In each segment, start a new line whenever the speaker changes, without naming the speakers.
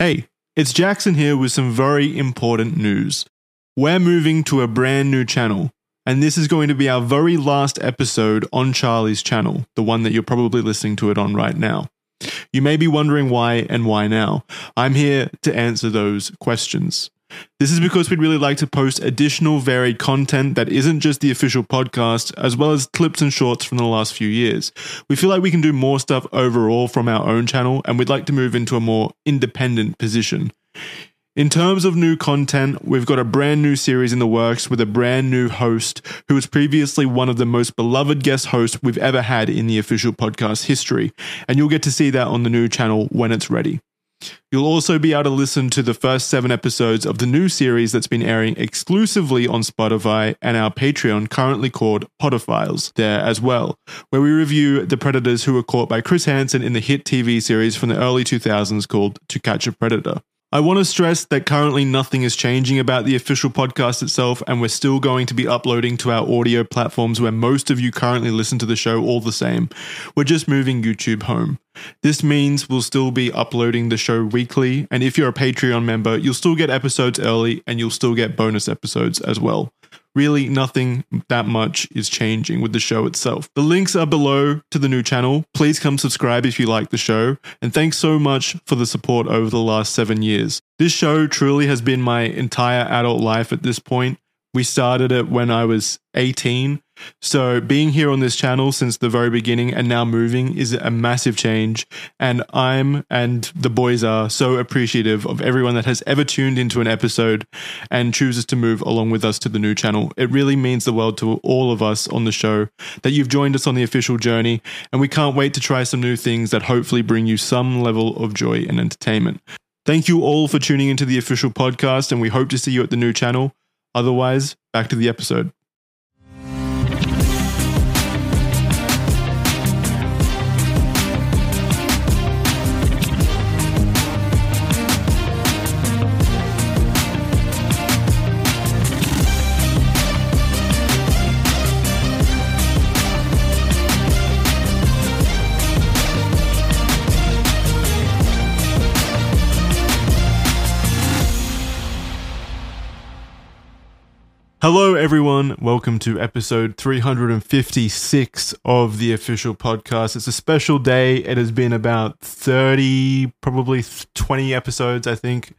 Hey, it's Jackson here with some very important news. We're moving to a brand new channel, and this is going to be our very last episode on Charlie's channel, the one that you're probably listening to it on right now. You may be wondering why and why now. I'm here to answer those questions. This is because we'd really like to post additional varied content that isn't just the official podcast, as well as clips and shorts from the last few years. We feel like we can do more stuff overall from our own channel, and we'd like to move into a more independent position. In terms of new content, we've got a brand new series in the works with a brand new host who was previously one of the most beloved guest hosts we've ever had in the official podcast history. And you'll get to see that on the new channel when it's ready. You'll also be able to listen to the first seven episodes of the new series that's been airing exclusively on Spotify and our Patreon, currently called Podophiles, there as well, where we review the predators who were caught by Chris Hansen in the hit TV series from the early 2000s called To Catch a Predator. I want to stress that currently nothing is changing about the official podcast itself, and we're still going to be uploading to our audio platforms where most of you currently listen to the show all the same. We're just moving YouTube home. This means we'll still be uploading the show weekly, and if you're a Patreon member, you'll still get episodes early and you'll still get bonus episodes as well. Really, nothing that much is changing with the show itself. The links are below to the new channel. Please come subscribe if you like the show. And thanks so much for the support over the last seven years. This show truly has been my entire adult life at this point. We started it when I was 18. So, being here on this channel since the very beginning and now moving is a massive change. And I'm and the boys are so appreciative of everyone that has ever tuned into an episode and chooses to move along with us to the new channel. It really means the world to all of us on the show that you've joined us on the official journey. And we can't wait to try some new things that hopefully bring you some level of joy and entertainment. Thank you all for tuning into the official podcast, and we hope to see you at the new channel. Otherwise, back to the episode. Hello, everyone. Welcome to episode 356 of the official podcast. It's a special day. It has been about 30, probably 20 episodes, I think,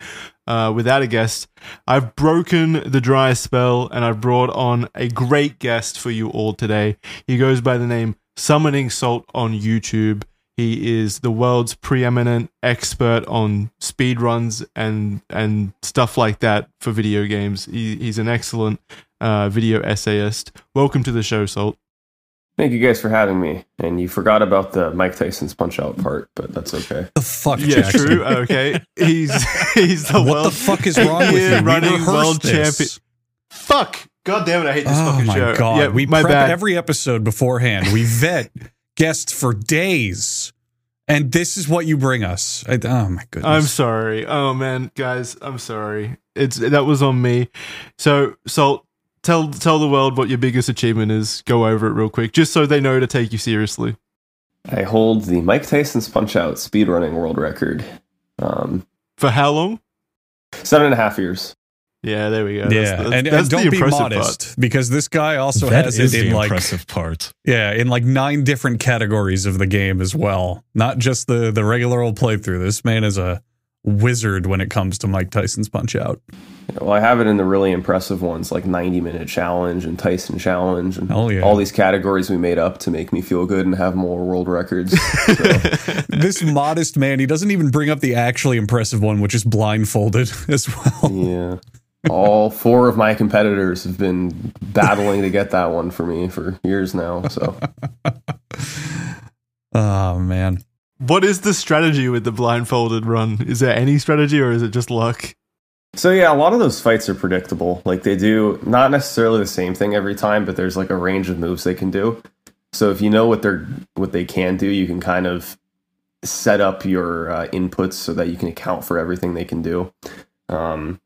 uh, without a guest. I've broken the dry spell and I've brought on a great guest for you all today. He goes by the name Summoning Salt on YouTube. He is the world's preeminent expert on speedruns and and stuff like that for video games. He, he's an excellent uh, video essayist. Welcome to the show, Salt.
Thank you guys for having me. And you forgot about the Mike Tyson's punch out part, but that's okay.
The fuck,
Yeah,
Jackson?
true. Okay, he's he's the
What
world,
the fuck is wrong with you?
Yeah,
We
running
rehearsed
world
this.
champion. Fuck. God damn it! I hate this
Oh
fucking
my
show.
god,
Yeah,
we
my
prep
bad.
every episode beforehand. We vet guests for days, and this is what you bring us. I, oh my goodness!
I'm sorry. Oh man, guys, I'm sorry. It's that was on me. So, Salt, tell tell the world what your biggest achievement is. Go over it real quick, just so they know to take you seriously.
I hold the Mike Tyson's punch out speedrunning world record. Um,
For how long?
seven and a half years.
Yeah, there we go.
yeah,
that's,
and,
that's
and don't be
impressive
modest because this guy also
That
has
is
it in
the
like
impressive part.
yeah, in like nine different categories of the game as well. Not just the the regular old playthrough. This man is a wizard when it comes to Mike Tyson's Punch Out.
Well, I have it in the really impressive ones like 90 minute challenge and Tyson challenge and
Oh, yeah.
all these categories we made up to make me feel good and have more world records. So,
this modest man, he doesn't even bring up the actually impressive one, which is blindfolded as well.
yeah. All four of my competitors have been battling to get that one for me for years now. So
Oh man.
What is the strategy with the blindfolded run? Is there any strategy, or is it just luck?
So yeah, a lot of those fights are predictable. Like they do not necessarily the same thing every time, but there's like a range of moves they can do. So if you know what they're what they can do, you can kind of set up your uh, inputs so that you can account for everything they can do. Um,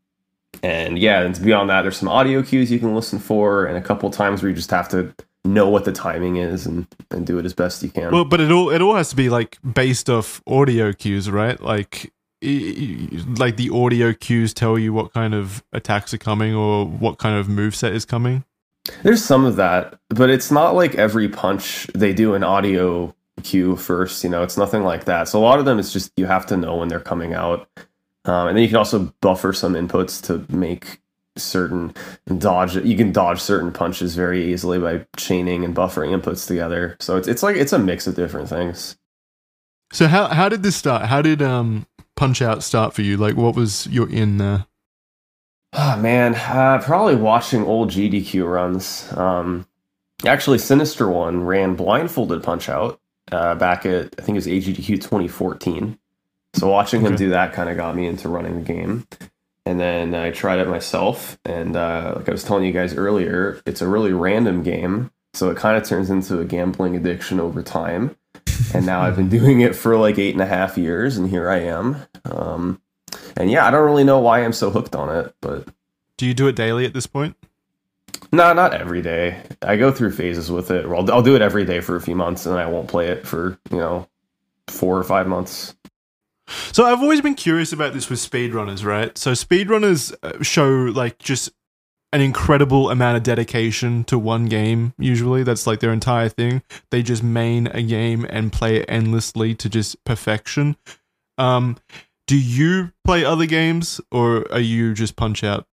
and yeah, and beyond that, there's some audio cues you can listen for, and a couple times where you just have to know what the timing is and, and do it as best you can.
Well, but it all it all has to be like based off audio cues, right? Like like the audio cues tell you what kind of attacks are coming or what kind of move set is coming?
There's some of that, but it's not like every punch they do an audio cue first. You know, it's nothing like that. So a lot of them, it's just you have to know when they're coming out, um, and then you can also buffer some inputs to make certain dodge. You can dodge certain punches very easily by chaining and buffering inputs together. So it's it's like it's a mix of different things.
So how how did this start? How did um Punch Out start for you? Like what was your in there?
Oh man, uh, probably watching old GDQ runs. Um, actually, Sinister One ran blindfolded Punch Out uh, back at I think it was AGDQ 2014. So watching him do that kind of got me into running the game. And then I tried it myself, and uh, like I was telling you guys earlier, it's a really random game, so it kind of turns into a gambling addiction over time. And now I've been doing it for like eight and a half years, and here I am. Um, and yeah, I don't really know why I'm so hooked on it, but
Do you do it daily at this point?
no, not every day. I go through phases with it. I'll, I'll do it every day for a few months, and then I won't play it for you know four or five months.
So I've always been curious about this with speedrunners, right? So speedrunners uh, show like just an incredible amount of dedication to one game usually. That's like their entire thing. They just main a game and play it endlessly to just perfection. Um do you play other games or are you just punch out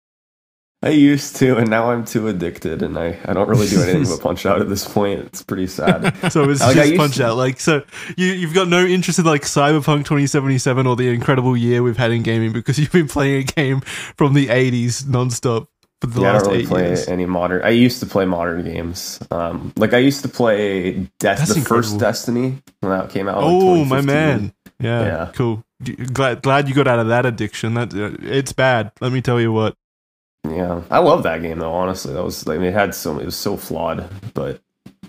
I used to, and now I'm too addicted, and I, I don't really do anything but punch out at this point. It's pretty sad.
so it's
Like,
just punch
to-
out like so you you've got no interest in like cyberpunk 2077 or the incredible year we've had in gaming because you've been playing a game from the 80s nonstop for the
yeah, I
last
don't really
eight
play
years
any modern. I used to play modern games. Um, like I used to play Death,
That's
the first. Destiny when that came out. like,
oh my man yeah,
Yeah.
cool glad glad you got out of that addiction that uh, it's bad let me tell you what
Yeah, I love that game though. Honestly, that was. I mean, it had so it was so flawed, but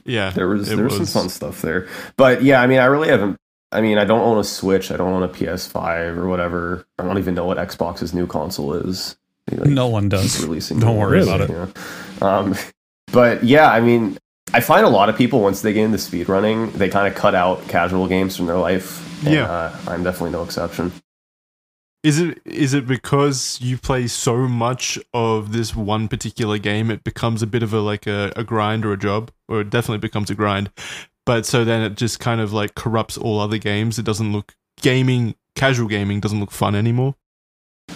yeah
there was there was some fun stuff there. But yeah, I mean, I really haven't. I mean, I don't own a Switch. I don't own a PS5 or whatever. I don't even know what Xbox's new console is. Like,
No one does.
releasing.
Don't worry about it.
you know? Um, but yeah, I mean, I find a lot of people once they get into speedrunning, they kind of cut out casual games from their life. And,
Yeah.
uh, I'm definitely no exception.
Is it is it because you play so much of this one particular game it becomes a bit of a like a, a grind or a job or it definitely becomes a grind but so then it just kind of like corrupts all other games it doesn't look gaming casual gaming doesn't look fun anymore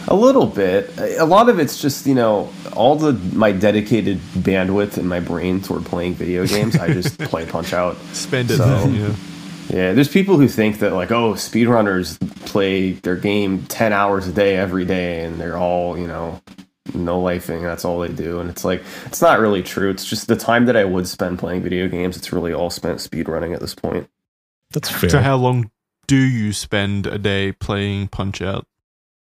A little bit. A lot of it's just you know all the my dedicated bandwidth in my brain toward playing video games. I just play Punch Out.
spend it
So-
yeah
Yeah, there's people who think that like oh speedrunners play their game ten hours a day every day and they're all you know no lifing. That's all they do, and it's like it's not really true. It's just the time that I would spend playing video games. It's really all spent speedrunning at this point.
That's fair.
so how long do you spend a day playing punch out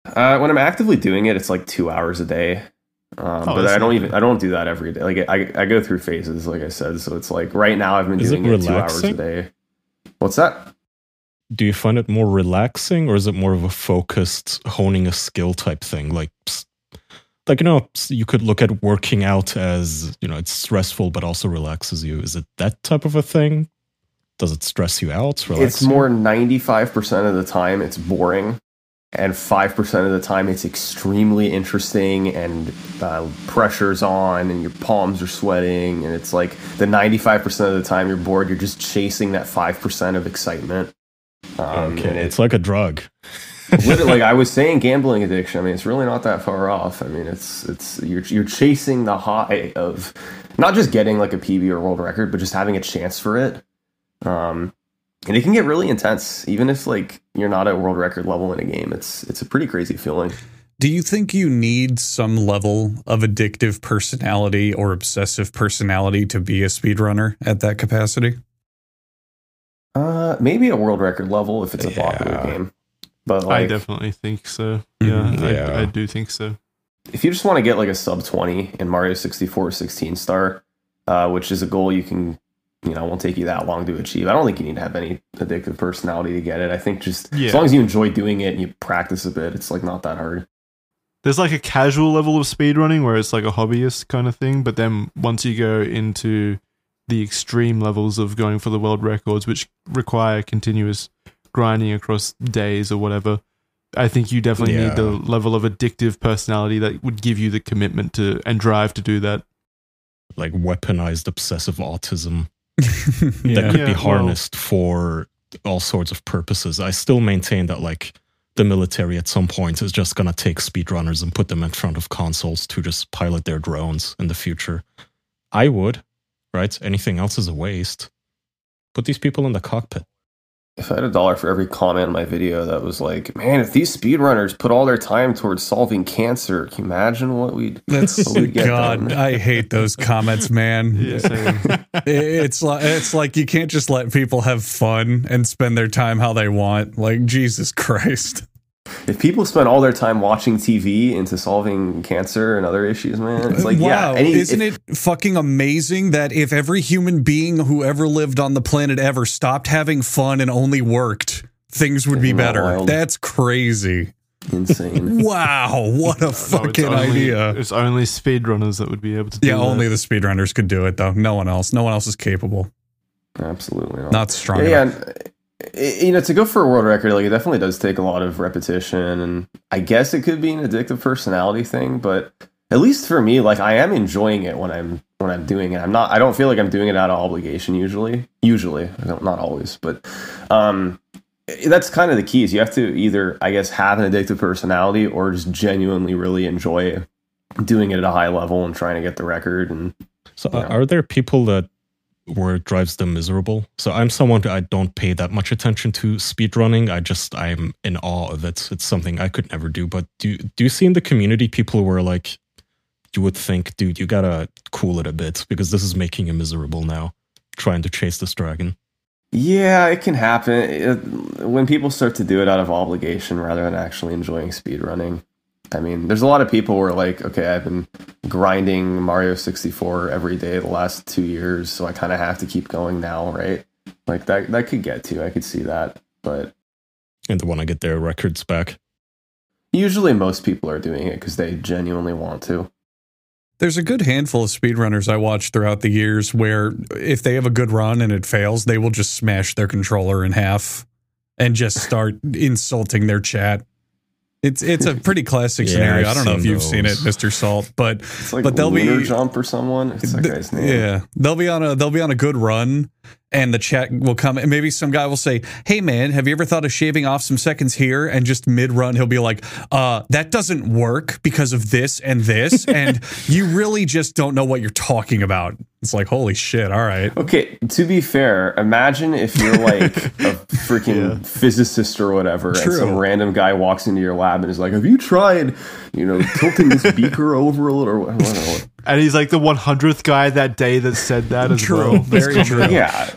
Uh, when I'm actively doing it, it's like two hours a day. Um,
Oh,
but I don't even. I don't do that every day. Like I, I go through phases, like I said. So it's like right now I've been
Is it
doing it, two hours a day. What's that?
Do you find it more relaxing, or is it more of a focused honing a skill type thing? Like, like you know, you could look at working out as you know, it's stressful, but also relaxes you. Is it that type of a thing? Does it stress you out? Relax
It's more 95% of the time it's boring, and 5% of the time it's extremely interesting and uh, pressure's on and your palms are sweating. And it's like the 95% of the time you're bored, you're just chasing that 5% of excitement. Um,
okay.
and
It's like a drug.
like I was saying gambling addiction. I mean, it's really not that far off. I mean, it's it's you're you're chasing the high of not just getting like a PB or world record, but just having a chance for it. Um, and it can get really intense, even if like you're not at world record level in a game. It's it's a pretty crazy feeling.
Do you think you need some level of addictive personality or obsessive personality to be a speedrunner at that capacity?
Uh, maybe a world record level if it's a popular game. But
i definitely think so yeah,
Yeah.
I, I do think so
if you just want to get like a sub 20 in Mario 64 16 star, uh, which is a goal you can, you know, it won't take you that long to achieve. I don't think you need to have any addictive personality to get it. I think just
Yeah.
as long as you enjoy doing it and you practice a bit, it's like not that hard.
there's like a casual level of speedrunning where it's like a hobbyist kind of thing but then once you go into the extreme levels of going for the world records which require continuous grinding across days or whatever I think you definitely
Yeah.
need the level of addictive personality that would give you the commitment to and drive to do that.
Like weaponized obsessive autism
yeah.
that could
Yeah,
be
well-
harnessed for all sorts of purposes. I still maintain that like the military at some point is just gonna take speedrunners and put them in front of consoles to just pilot their drones in the future. I would, right? Anything else is a waste. Put these people in the cockpit.
If I had a dollar for every comment on my video that was like, man, if these speedrunners put all their time towards solving cancer, can you imagine what we'd
That's
what we'd get
God.
done?
I hate those comments, man.
Yeah.
It's like it's like you can't just let people have fun and spend their time how they want. Like Jesus Christ.
If people spend all their time watching TV into solving cancer and other issues, man, it's like,
wow,
yeah, any,
isn't
if-
it fucking amazing that if every human being who ever lived on the planet ever stopped having fun and only worked, things would be better.
wild?
That's crazy.
insane?
Wow, what a
No, it's
fucking
only-
idea.
It's only speedrunners that would be able to do
Yeah,
that.
only the speedrunners could do it though. No one else. No one else is capable.
Absolutely not.
Not strong
yeah, yeah, uh, you know, to go for a world record, like it definitely does take a lot of repetition, and I guess it could be an addictive personality thing, but at least for me, like I am enjoying it when I'm when I'm doing it. I'm not. I don't feel like I'm doing it out of obligation. Usually, usually, don't, always, but um, that's kind of the key. Is you have to either, I guess, have an addictive personality or just genuinely really enjoy doing it at a high level and trying to get the record. And
So
Yeah.
are there people that where it drives them miserable? So I'm someone who I don't pay that much attention to speedrunning. I just I'm in awe of it. It's something I could never do. But do do you see in the community people who are like you would think, dude, you gotta cool it a bit because this is making you miserable now, trying to chase this dragon.
Yeah, it can happen It- when people start to do it out of obligation rather than actually enjoying speedrunning. I mean, there's a lot of people who are like, okay, I've been grinding Mario 64 every day the last two years, so I kind of have to keep going now, right? Like that, that could get to. I could see that, but
And they want to get their records back.
usually most people are doing it because they genuinely want to.
There's a good handful of speedrunners I watched throughout the years where if they have a good run and it fails, they will just smash their controller in half and just start insulting their chat. It's it's a pretty classic
Yeah,
scenario.
I've
I don't know if you've seen it. Mr. Salt, but
It's like
But they'll be-
Jump or someone. It's that guy's name.
Yeah, they'll be on a they'll be on a good run, and the chat will come, and maybe some guy will say, "Hey man, have you ever thought of shaving off some seconds here?" And just mid run, he'll be like, "Uh, that doesn't work because of this and this, and you really just don't know what you're talking about." It's like, holy shit! All right,
Okay, to be fair, imagine if you're like a freaking physicist or whatever,
True.
and some random guy walks into your lab and is like, "Have you tried, you know, tilting this beaker over a little?" Or, I don't know.
And he's like the 100th guy that day that said that as
True.
well.
Very true.
Yeah,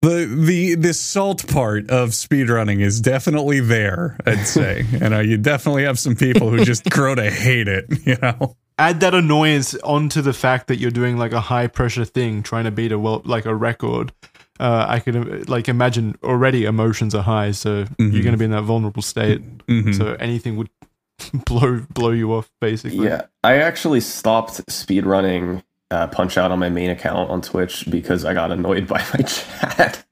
the the the salt part of speedrunning is definitely there. I'd say, you know, you definitely have some people who just grow to hate it. You know.
Add that annoyance onto the fact that you're doing like a high pressure thing, trying to beat a well, like a record. Uh, I could uh, like imagine already emotions are high, so
Mhm.
you're going to be in that vulnerable state.
Mhm.
So anything would blow blow you off, basically.
yeah. I actually stopped speedrunning uh, Punch Out on my main account on Twitch because I got annoyed by my chat.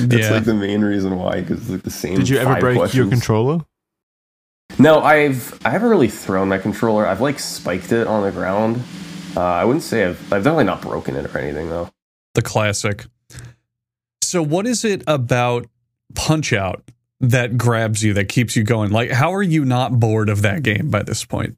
That's
Yeah.
like the main reason why. Because it's like the same.
Did you ever
five
break your controller?
No, I've I haven't really thrown my controller. I've like spiked it on the ground. Uh, I wouldn't say I've I've definitely not broken it or anything though.
the classic. So, what is it about Punch Out that grabs you, that keeps you going? Like, how are you not bored of that game by this point?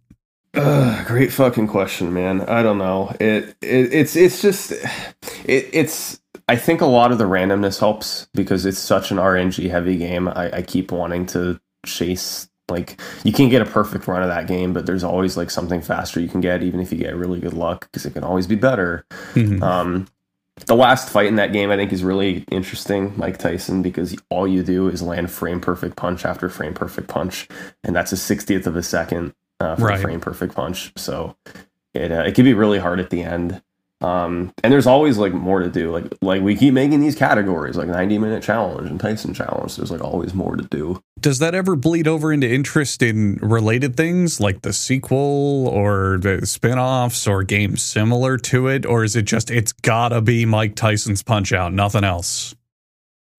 Ugh, great fucking question, man. I don't know. It, it it's it's just it, it's. I think a lot of the randomness helps because it's such an RNG heavy game. I, I keep wanting to chase. Like you can't get a perfect run of that game, but there's always like something faster you can get, even if you get really good luck, because it can always be better.
Mhm.
Um, the last fight in that game, I think, is really interesting, Mike Tyson, because all you do is land frame perfect punch after frame perfect punch, and that's a sixtieth of a second uh, for
Right.
frame perfect punch. So it uh, it can be really hard at the end. Um, and there's always like more to do. Like like we keep making these categories, like 90 minute challenge and Tyson challenge. There's like always more to do.
Does that ever bleed over into interest in related things like the sequel or the spin offs or games similar to it? Or is it just, it's gotta be Mike Tyson's Punch Out, nothing else?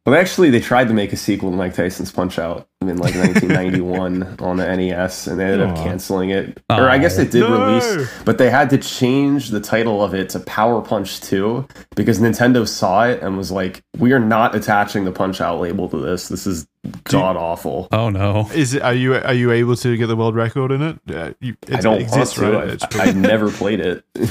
Well, actually, they tried to make a sequel to Mike Tyson's Punch Out in like 1991 on the NES, and they ended up
Aw.
canceling it. Or I guess it did
No.
release, but they had to change the title of it to Power Punch 2 because Nintendo saw it and was like, "We are not attaching the Punch Out label to this. This is god awful."
Oh no.
Is it? Are you are you able to get the world record in it? Uh, you, it
I don't
exists,
want to.
right?
I-
It's-
I, have never played it.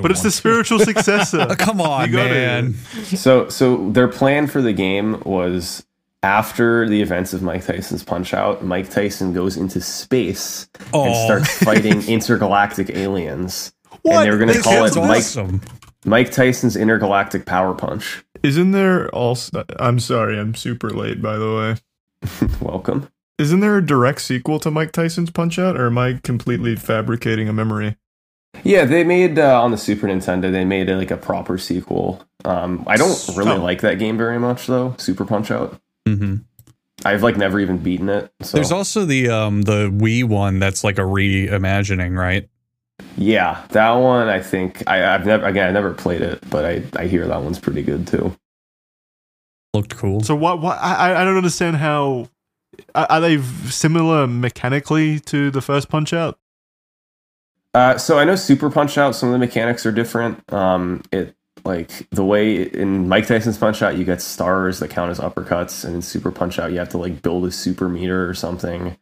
But it's the
want
spiritual successor.
Come on,
You got it.
man.
So, so their plan for the game was after the events of Mike Tyson's Punch Out, Mike Tyson goes into space and
Oh.
starts fighting intergalactic aliens.
What?
And they were going to call it
canceled
Mike. Mike Tyson's Intergalactic Power Punch.
Isn't there also? I'm sorry, I'm super late. By the way,
Welcome.
isn't there a direct sequel to Mike Tyson's Punch Out, or am I completely fabricating a memory?
Yeah, they made uh, on the Super Nintendo. They made like a proper sequel. Um, I don't really
Oh.
like that game very much, though. Super Punch Out.
Hmm
I've like never even beaten it. So
There's also the um the Wii one that's like a reimagining, right?
yeah, that one. I think I, I've never again. I never played it, but I I hear that one's pretty good too.
Looked cool.
So what? What? I I don't understand how. Are are they similar mechanically to the first Punch Out?
Uh, so I know Super Punch Out. Some of the mechanics are different. Um, it like the way in Mike Tyson's Punch Out, you get stars that count as uppercuts, and in Super Punch Out, you have to like build a super meter or something.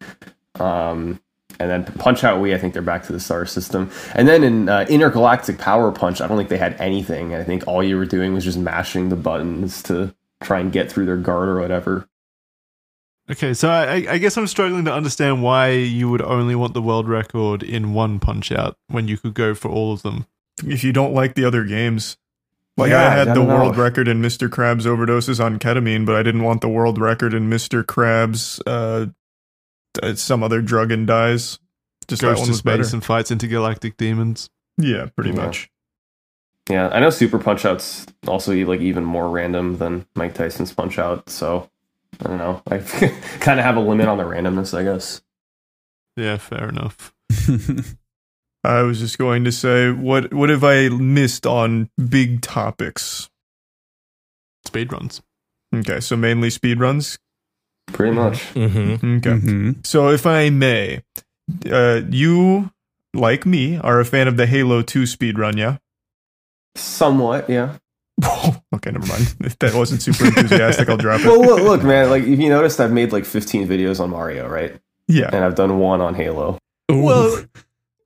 Um, and then Punch Out Wii, I think they're back to the star system. And then in uh, Intergalactic Power Punch, I don't think they had anything. I think all you were doing was just mashing the buttons to try and get through their guard or whatever.
Okay, so I, I- I guess I'm struggling to understand why you would only want the world record in one Punch Out when you could go for all of them.
If you don't like the other games, like
Yeah,
I had
I
the
don't know.
world record in Mr. Krabs overdoses on ketamine, but I didn't want the world record in Mr. Krabs uh, uh, some other drug and dies. Just that
Goes
one
to
was better.
and fights intergalactic demons.
yeah, pretty
Yeah.
much.
Yeah, I know Super Punch Out's also eat like even more random than Mike Tyson's Punch Out. So I don't know. I kind of have a limit on the randomness, I guess.
Yeah, fair enough.
I was just going to say, what what have I missed on big topics?
Speedruns.
Okay, so mainly speedruns.
Pretty much.
Mm-hmm.
Okay.
Mhm.
So, if I may, uh, you, like me, are a fan of the Halo 2 speedrun, yeah?
Somewhat, yeah.
okay, never mind. If that wasn't super enthusiastic, I'll drop
Well,
it.
look, look, man. Like if you noticed, I've made like 15 videos on Mario, right?
Yeah.
And I've done one on Halo.
Well,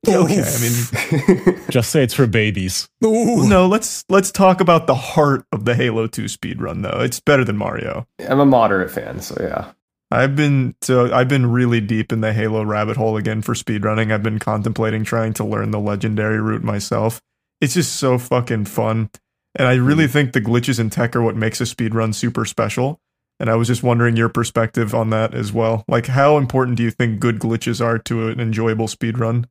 okay. I mean,
Just say it's for babies.
Ooh.
no. Let's let's talk about the heart of the Halo 2 speedrun, though. It's better than Mario.
I'm a moderate fan, so yeah.
I've been so I've been really deep in the Halo rabbit hole again for speedrunning. I've been contemplating trying to learn the legendary route myself. It's just so fucking fun. And I really hmm. think the glitches in tech are what makes a speedrun super special. And I was just wondering your perspective on that as well. Like how important do you think good glitches are to an enjoyable speedrun?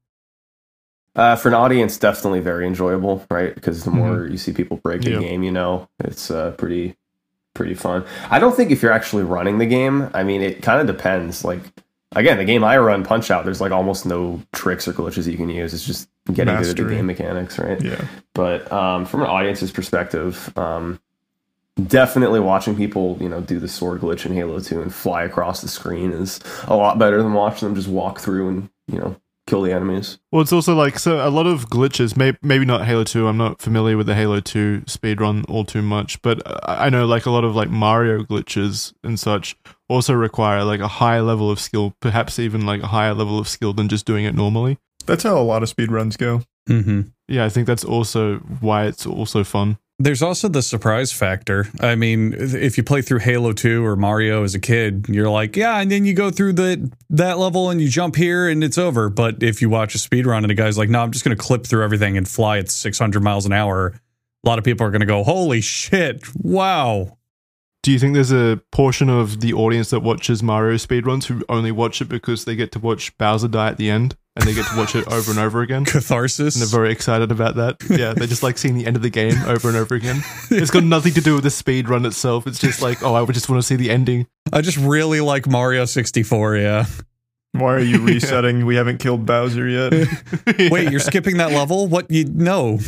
Uh, for an audience, definitely very enjoyable, right? Because the more you see people break the
Yeah.
game, you know, it's uh, pretty, pretty fun. I don't think if you're actually running the game, I mean, it kind of depends. Like, again, the game I run, Punch Out, there's like almost no tricks or glitches that you can use. It's just getting good at the game mechanics, right?
Yeah.
But um, from an audience's perspective, um, definitely watching people, you know, do the sword glitch in Halo 2 and fly across the screen is a lot better than watching them just walk through and, you know, kill the enemies.
Well, it's also like so a lot of glitches. May, maybe not Halo Two. I'm not familiar with the Halo Two speedrun all too much, but I I know like a lot of like Mario glitches and such also require like a higher level of skill, perhaps even like a higher level of skill than just doing it normally.
That's how a lot of speedruns go.
hmm
Yeah, I think that's also why it's also fun.
There's also the surprise factor. I mean, if you play through Halo 2 or Mario as a kid, you're like, yeah, and then you go through the that level and you jump here and it's over. But if you watch a speed run and a guy's like, no, I'm just going to clip through everything and fly at 600 miles an hour, a lot of people are going to go, holy shit, wow.
Do you think there's a portion of the audience that watches Mario speedruns who only watch it because they get to watch Bowser die at the end and they get to watch it over and over again?
Catharsis.
And they're very excited about that. Yeah, they just like seeing the end of the game over and over again. It's got nothing to do with the speed run itself. It's just like, oh, I would just want to see the ending.
I just really like Mario 64, yeah.
Why are you resetting? we haven't killed Bowser yet.
Wait, you're skipping that level? What? You No.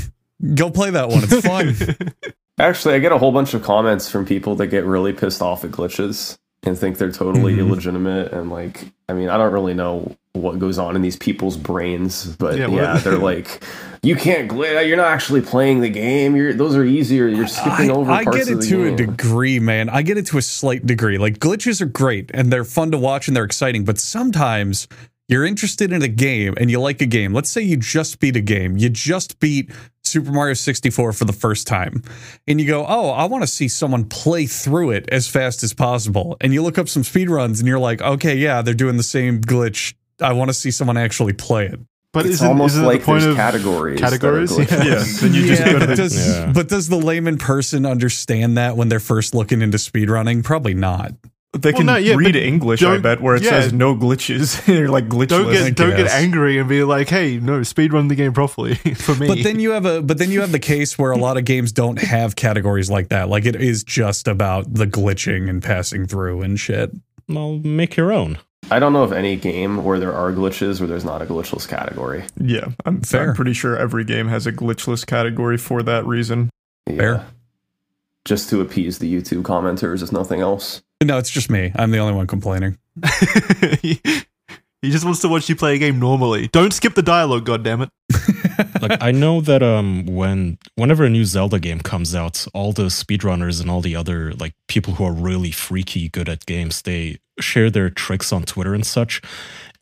Go play that one. It's fun.
Actually, I get a whole bunch of comments from people that get really pissed off at glitches. And think they're totally
Mhm.
illegitimate and like I mean I don't really know what goes on in these people's brains but
Yeah,
yeah, they're like you can't glitch you're not actually playing the game you're those are easier you're skipping
I,
over
I
parts
get it to a degree, man. I get it to a slight degree. Like glitches are great and they're fun to watch and they're exciting, but sometimes you're interested in a game and you like a game. Let's say you just beat a game. You just beat Super Mario 64 for the first time. And you go, "Oh, I want to see someone play through it as fast as possible." And you look up some speedruns and you're like, "Okay, yeah, they're doing the same glitch. I want to see someone actually play it."
But
it's
isn't,
almost
isn't
like
the point
there's
of
categories
categories?
glitches.
Yeah, then you just go to
but
the
does,
Yeah.
but does the layman person understand that when they're first looking into speedrunning? Probably not.
They
Well,
can
no, yeah,
read English, I bet, where it
yeah.
says no glitches. You're like glitchless.
don't get don't get angry and be like, hey, no, speed run the game properly for me.
But then you have a but then you have the case where a lot of games don't have categories like that. Like it is just about the glitching and passing through and shit.
Well, make your own.
I don't know of any game where there are glitches where there's not a glitchless category
yeah, I'm,
Fair.
I'm pretty sure every game has a glitchless category for that reason.
yeah.
Fair.
Just to appease the YouTube commenters if nothing else
No, it's just me. I'm the only one complaining.
he, he just wants to watch you play a game normally. Don't skip the dialogue, goddammit.
like I know that um when whenever a new Zelda game comes out, all the speedrunners and all the other like people who are really freaky good at games, they share their tricks on Twitter and such.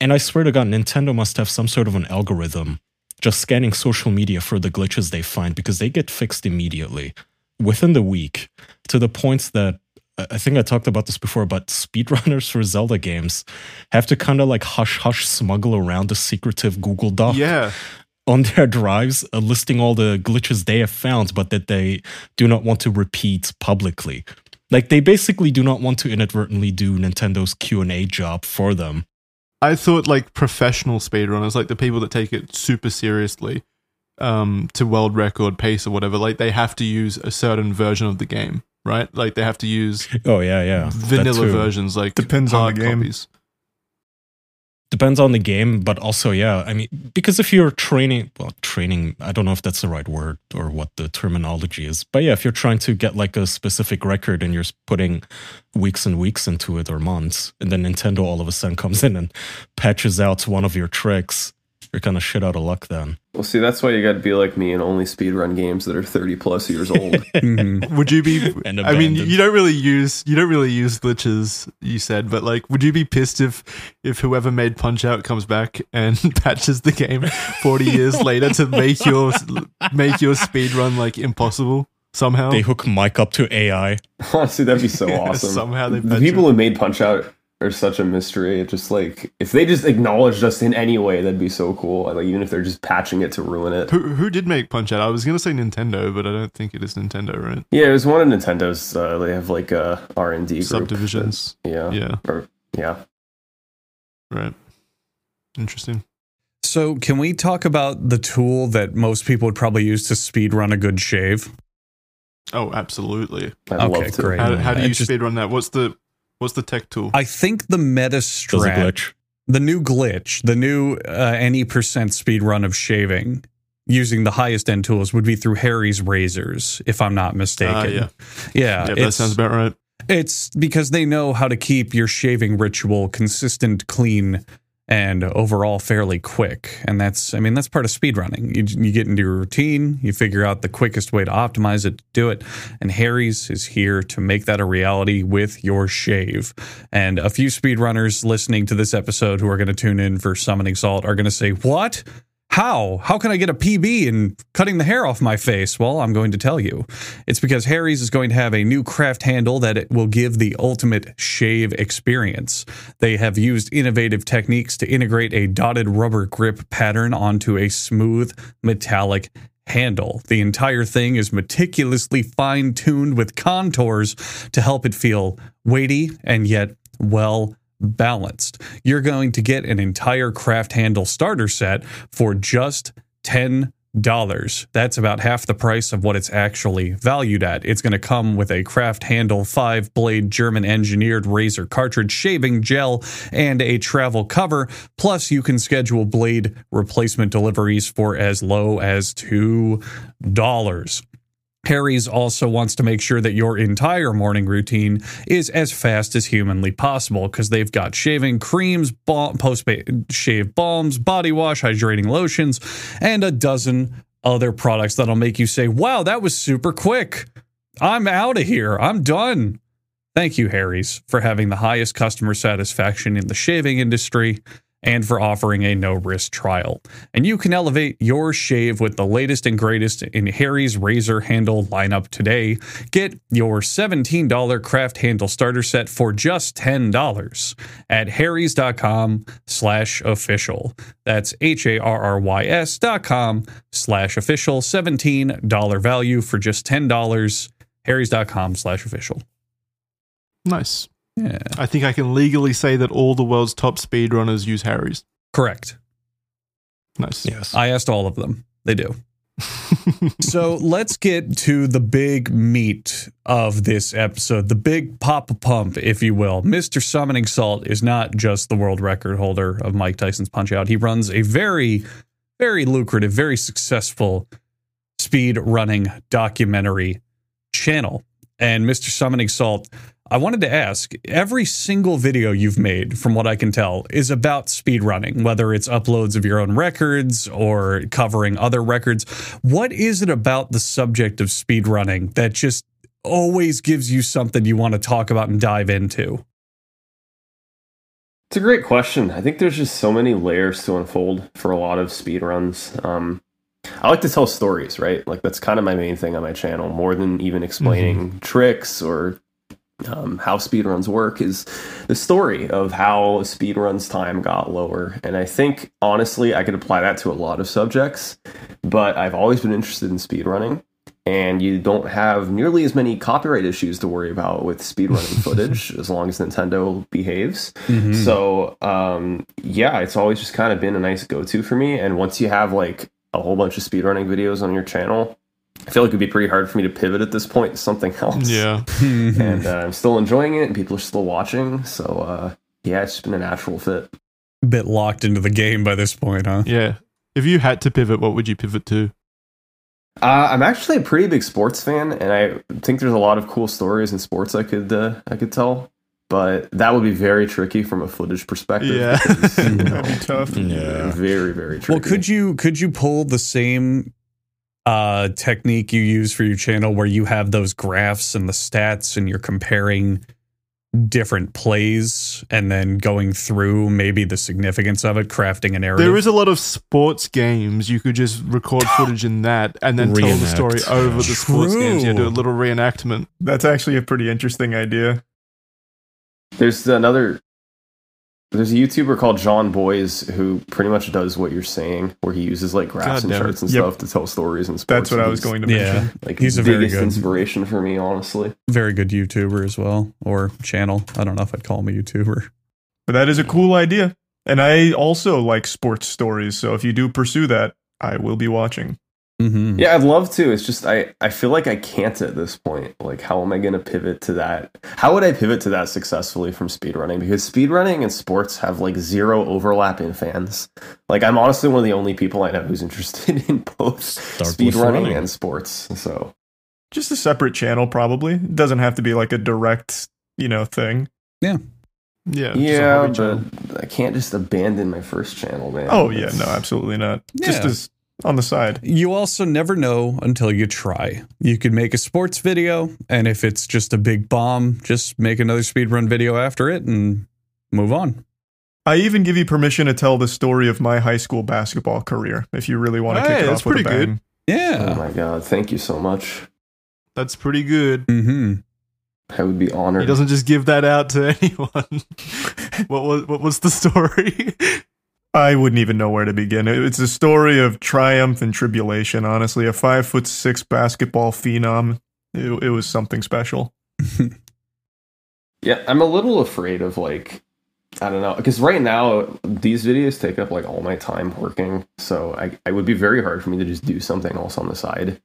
And I swear to God, Nintendo must have some sort of an algorithm just scanning social media for the glitches they find because they get fixed immediately within the week to the point that I I think I talked about this before, but speedrunners for Zelda games have to kind of like hush hush smuggle around a secretive Google Doc
Yeah.
on their drives uh, listing all the glitches they have found, but that they do not want to repeat publicly. Like they basically do not want to inadvertently do Nintendo's Q and A job for them.
I thought like professional speedrunners, like the people that take it super seriously, um, to world record pace or whatever, like they have to use a certain version of the game, right? Like they have to use
Oh yeah, yeah.
vanilla versions, like
Depends on the game.
copies.
Depends on the game, but also yeah. I mean, because if you're training, well, training. I don't know if that's the right word or what the terminology is, but yeah, if you're trying to get like a specific record and you're putting weeks and weeks into it or months, and then Nintendo all of a sudden comes in and patches out one of your tricks, you're kind of shit out of luck then.
well see that's why you got to be like me and only speedrun games that are 30 plus years old
Mhm.
Would you be?
And
I mean, you don't really use you don't really use glitches. You said, but like, would you be pissed if if whoever made Punch Out comes back and patches the game forty years later to make your make your speed run like impossible somehow?
They hook Mike up to AI.
honestly that'd be so awesome
somehow they
the people
it.
who made punch out are such a mystery it just like if they just acknowledged us in any way that'd be so cool like even if they're just patching it to ruin it
Who, who did make Punch Out? I was gonna say Nintendo, but I don't think it is Nintendo, right?
yeah it was one of nintendo's uh, they have like a r&d
Subdivisions.
that- yeah
Yeah,
or yeah
right. Interesting.
So, can we talk about the tool that most people would probably use to speed run a good shave?
Oh, absolutely.
i'd
Okay,
love
great.
How, how do you
just-
speed run that? What's the what's the tech tool?
I think the meta
Does
strat,
glitch.
the new glitch, the new uh, any percent speed run of shaving using the highest end tools would be through Harry's razors, if I'm not mistaken.
Ah, yeah.
yeah,
yeah, that sounds about right.
It's because they know how to keep your shaving ritual consistent, clean, and overall fairly quick. And that's, I mean, that's part of speedrunning. You, you get into your routine, you figure out the quickest way to optimize it, to do it. And Harry's is here to make that a reality with your shave. And a few speedrunners listening to this episode who are going to tune in for Summoning Salt are going to say, What? How? How can I get a PB in cutting the hair off my face? Well, I'm going to tell you. It's because Harry's is going to have a new craft handle that it will give the ultimate shave experience. They have used innovative techniques to integrate a dotted rubber grip pattern onto a smooth metallic handle. The entire thing is meticulously fine tuned with contours to help it feel weighty and yet well balanced. You're going to get an entire craft handle starter set for just 10 dollars. That's about half the price of what it's actually valued at. It's going to come with a craft handle, five blade German engineered razor cartridge, shaving gel, and a travel cover. Plus, you can schedule blade replacement deliveries for as low as two dollars. Harry's also wants to make sure that your entire morning routine is as fast as humanly possible because they've got shaving creams, post shave balms, body wash, hydrating lotions, and a dozen other products that'll make you say, wow, that was super quick. I'm out of here. I'm done. Thank you, Harry's, for having the highest customer satisfaction in the shaving industry and for offering a no risk trial. And you can elevate your shave with the latest and greatest in Harry's razor handle lineup today. Get your $17 craft handle starter set for just $10 at harrys.com slash official. That's H-A-R-R-Y-S dot com slash official. $17 value for just $10. harrys.com slash official.
Nice.
Yeah.
I think I can legally say that all the world's top speedrunners use Harry's.
Correct.
Nice.
Yes.
I asked all of them. They do. so let's get to the big meat of this episode, the big pop pump, if you will. Mr. Summoning Salt is not just the world record holder of Mike Tyson's Punch Out. He runs a very, very lucrative, very successful speed running documentary channel. And Mr. Summoning Salt, I wanted to ask every single video you've made, from what I can tell, is about speedrunning, whether it's uploads of your own records or covering other records. What is it about the subject of speedrunning that just always gives you something you want to talk about and dive into?
It's a great question. I think there's just so many layers to unfold for a lot of speedruns. Um, I like to tell stories, right? Like that's kind of my main thing on my channel, more than even explaining mm-hmm. tricks or um, how speedruns work is the story of how speedruns time got lower. And I think, honestly, I could apply that to a lot of subjects, but I've always been interested in speedrunning. And you don't have nearly as many copyright issues to worry about with speedrunning footage as long as Nintendo behaves. Mm-hmm. So, um, yeah, it's always just kind of been a nice go to for me. And once you have like a whole bunch of speedrunning videos on your channel, I feel like it'd be pretty hard for me to pivot at this point to something else.
Yeah.
and uh, I'm still enjoying it, and people are still watching. So, uh, yeah, it's just been a natural fit.
Bit locked into the game by this point, huh?
Yeah. If you had to pivot, what would you pivot to?
Uh, I'm actually a pretty big sports fan, and I think there's a lot of cool stories in sports I could uh, I could tell. But that would be very tricky from a footage perspective.
Yeah,
because, you know,
That'd be tough.
Yeah.
very very tricky.
Well, could you could you pull the same uh, technique you use for your channel where you have those graphs and the stats and you're comparing different plays and then going through maybe the significance of it, crafting an narrative.
There is a lot of sports games. You could just record footage in that and then tell the story over the sports
True.
games. Yeah, do a little reenactment.
That's actually a pretty interesting idea.
There's another. There's a YouTuber called Jon Bois who pretty much does what you're saying, where he uses like graphs
God
and
damn it.
charts and
Yep.
stuff to tell stories and sports.
That's what I was going to
yeah,
mention.
Like
He's a
biggest
very good-
inspiration for me, honestly.
very good YouTuber as well, or channel. I don't know if I'd call him a YouTuber.
But that is a cool idea. And I also like sports stories. So if you do pursue that, I will be watching.
Mm-hmm.
Yeah, I'd love to. It's just I I feel like I can't at this point. Like, how am I going to pivot to that? How would I pivot to that successfully from speedrunning? Because speedrunning and sports have like zero overlap in fans. Like, I'm honestly one of the only people I know who's interested in both
Start
speedrunning
running.
and sports. So
Just a separate channel, probably. It doesn't have to be like a direct, you know, thing.
Yeah. just a
yeah, but
channel.
I can't just abandon my first channel, man.
Oh, yeah. No, absolutely not. Just as on the side.
You also never know until you try. You could make a sports video, and if it's just a big bomb, just make another speedrun video after it and move on.
I even give you permission to tell the story of my high school basketball career if you really want to
Hey,
kick it
that's
off with a
pretty good.
bang.
Oh my god! Thank you so much.
That's pretty good.
Mm-hmm.
I would be honored.
He doesn't just give that out to anyone. what was what was the story?
I wouldn't even know where to begin. It's a story of triumph and tribulation. Honestly, a five foot six basketball phenom. It, it was something special.
Yeah, I'm a little afraid of like I don't know because right now these videos take up like all my time working, so I I would be very hard for me to just do something else on the side.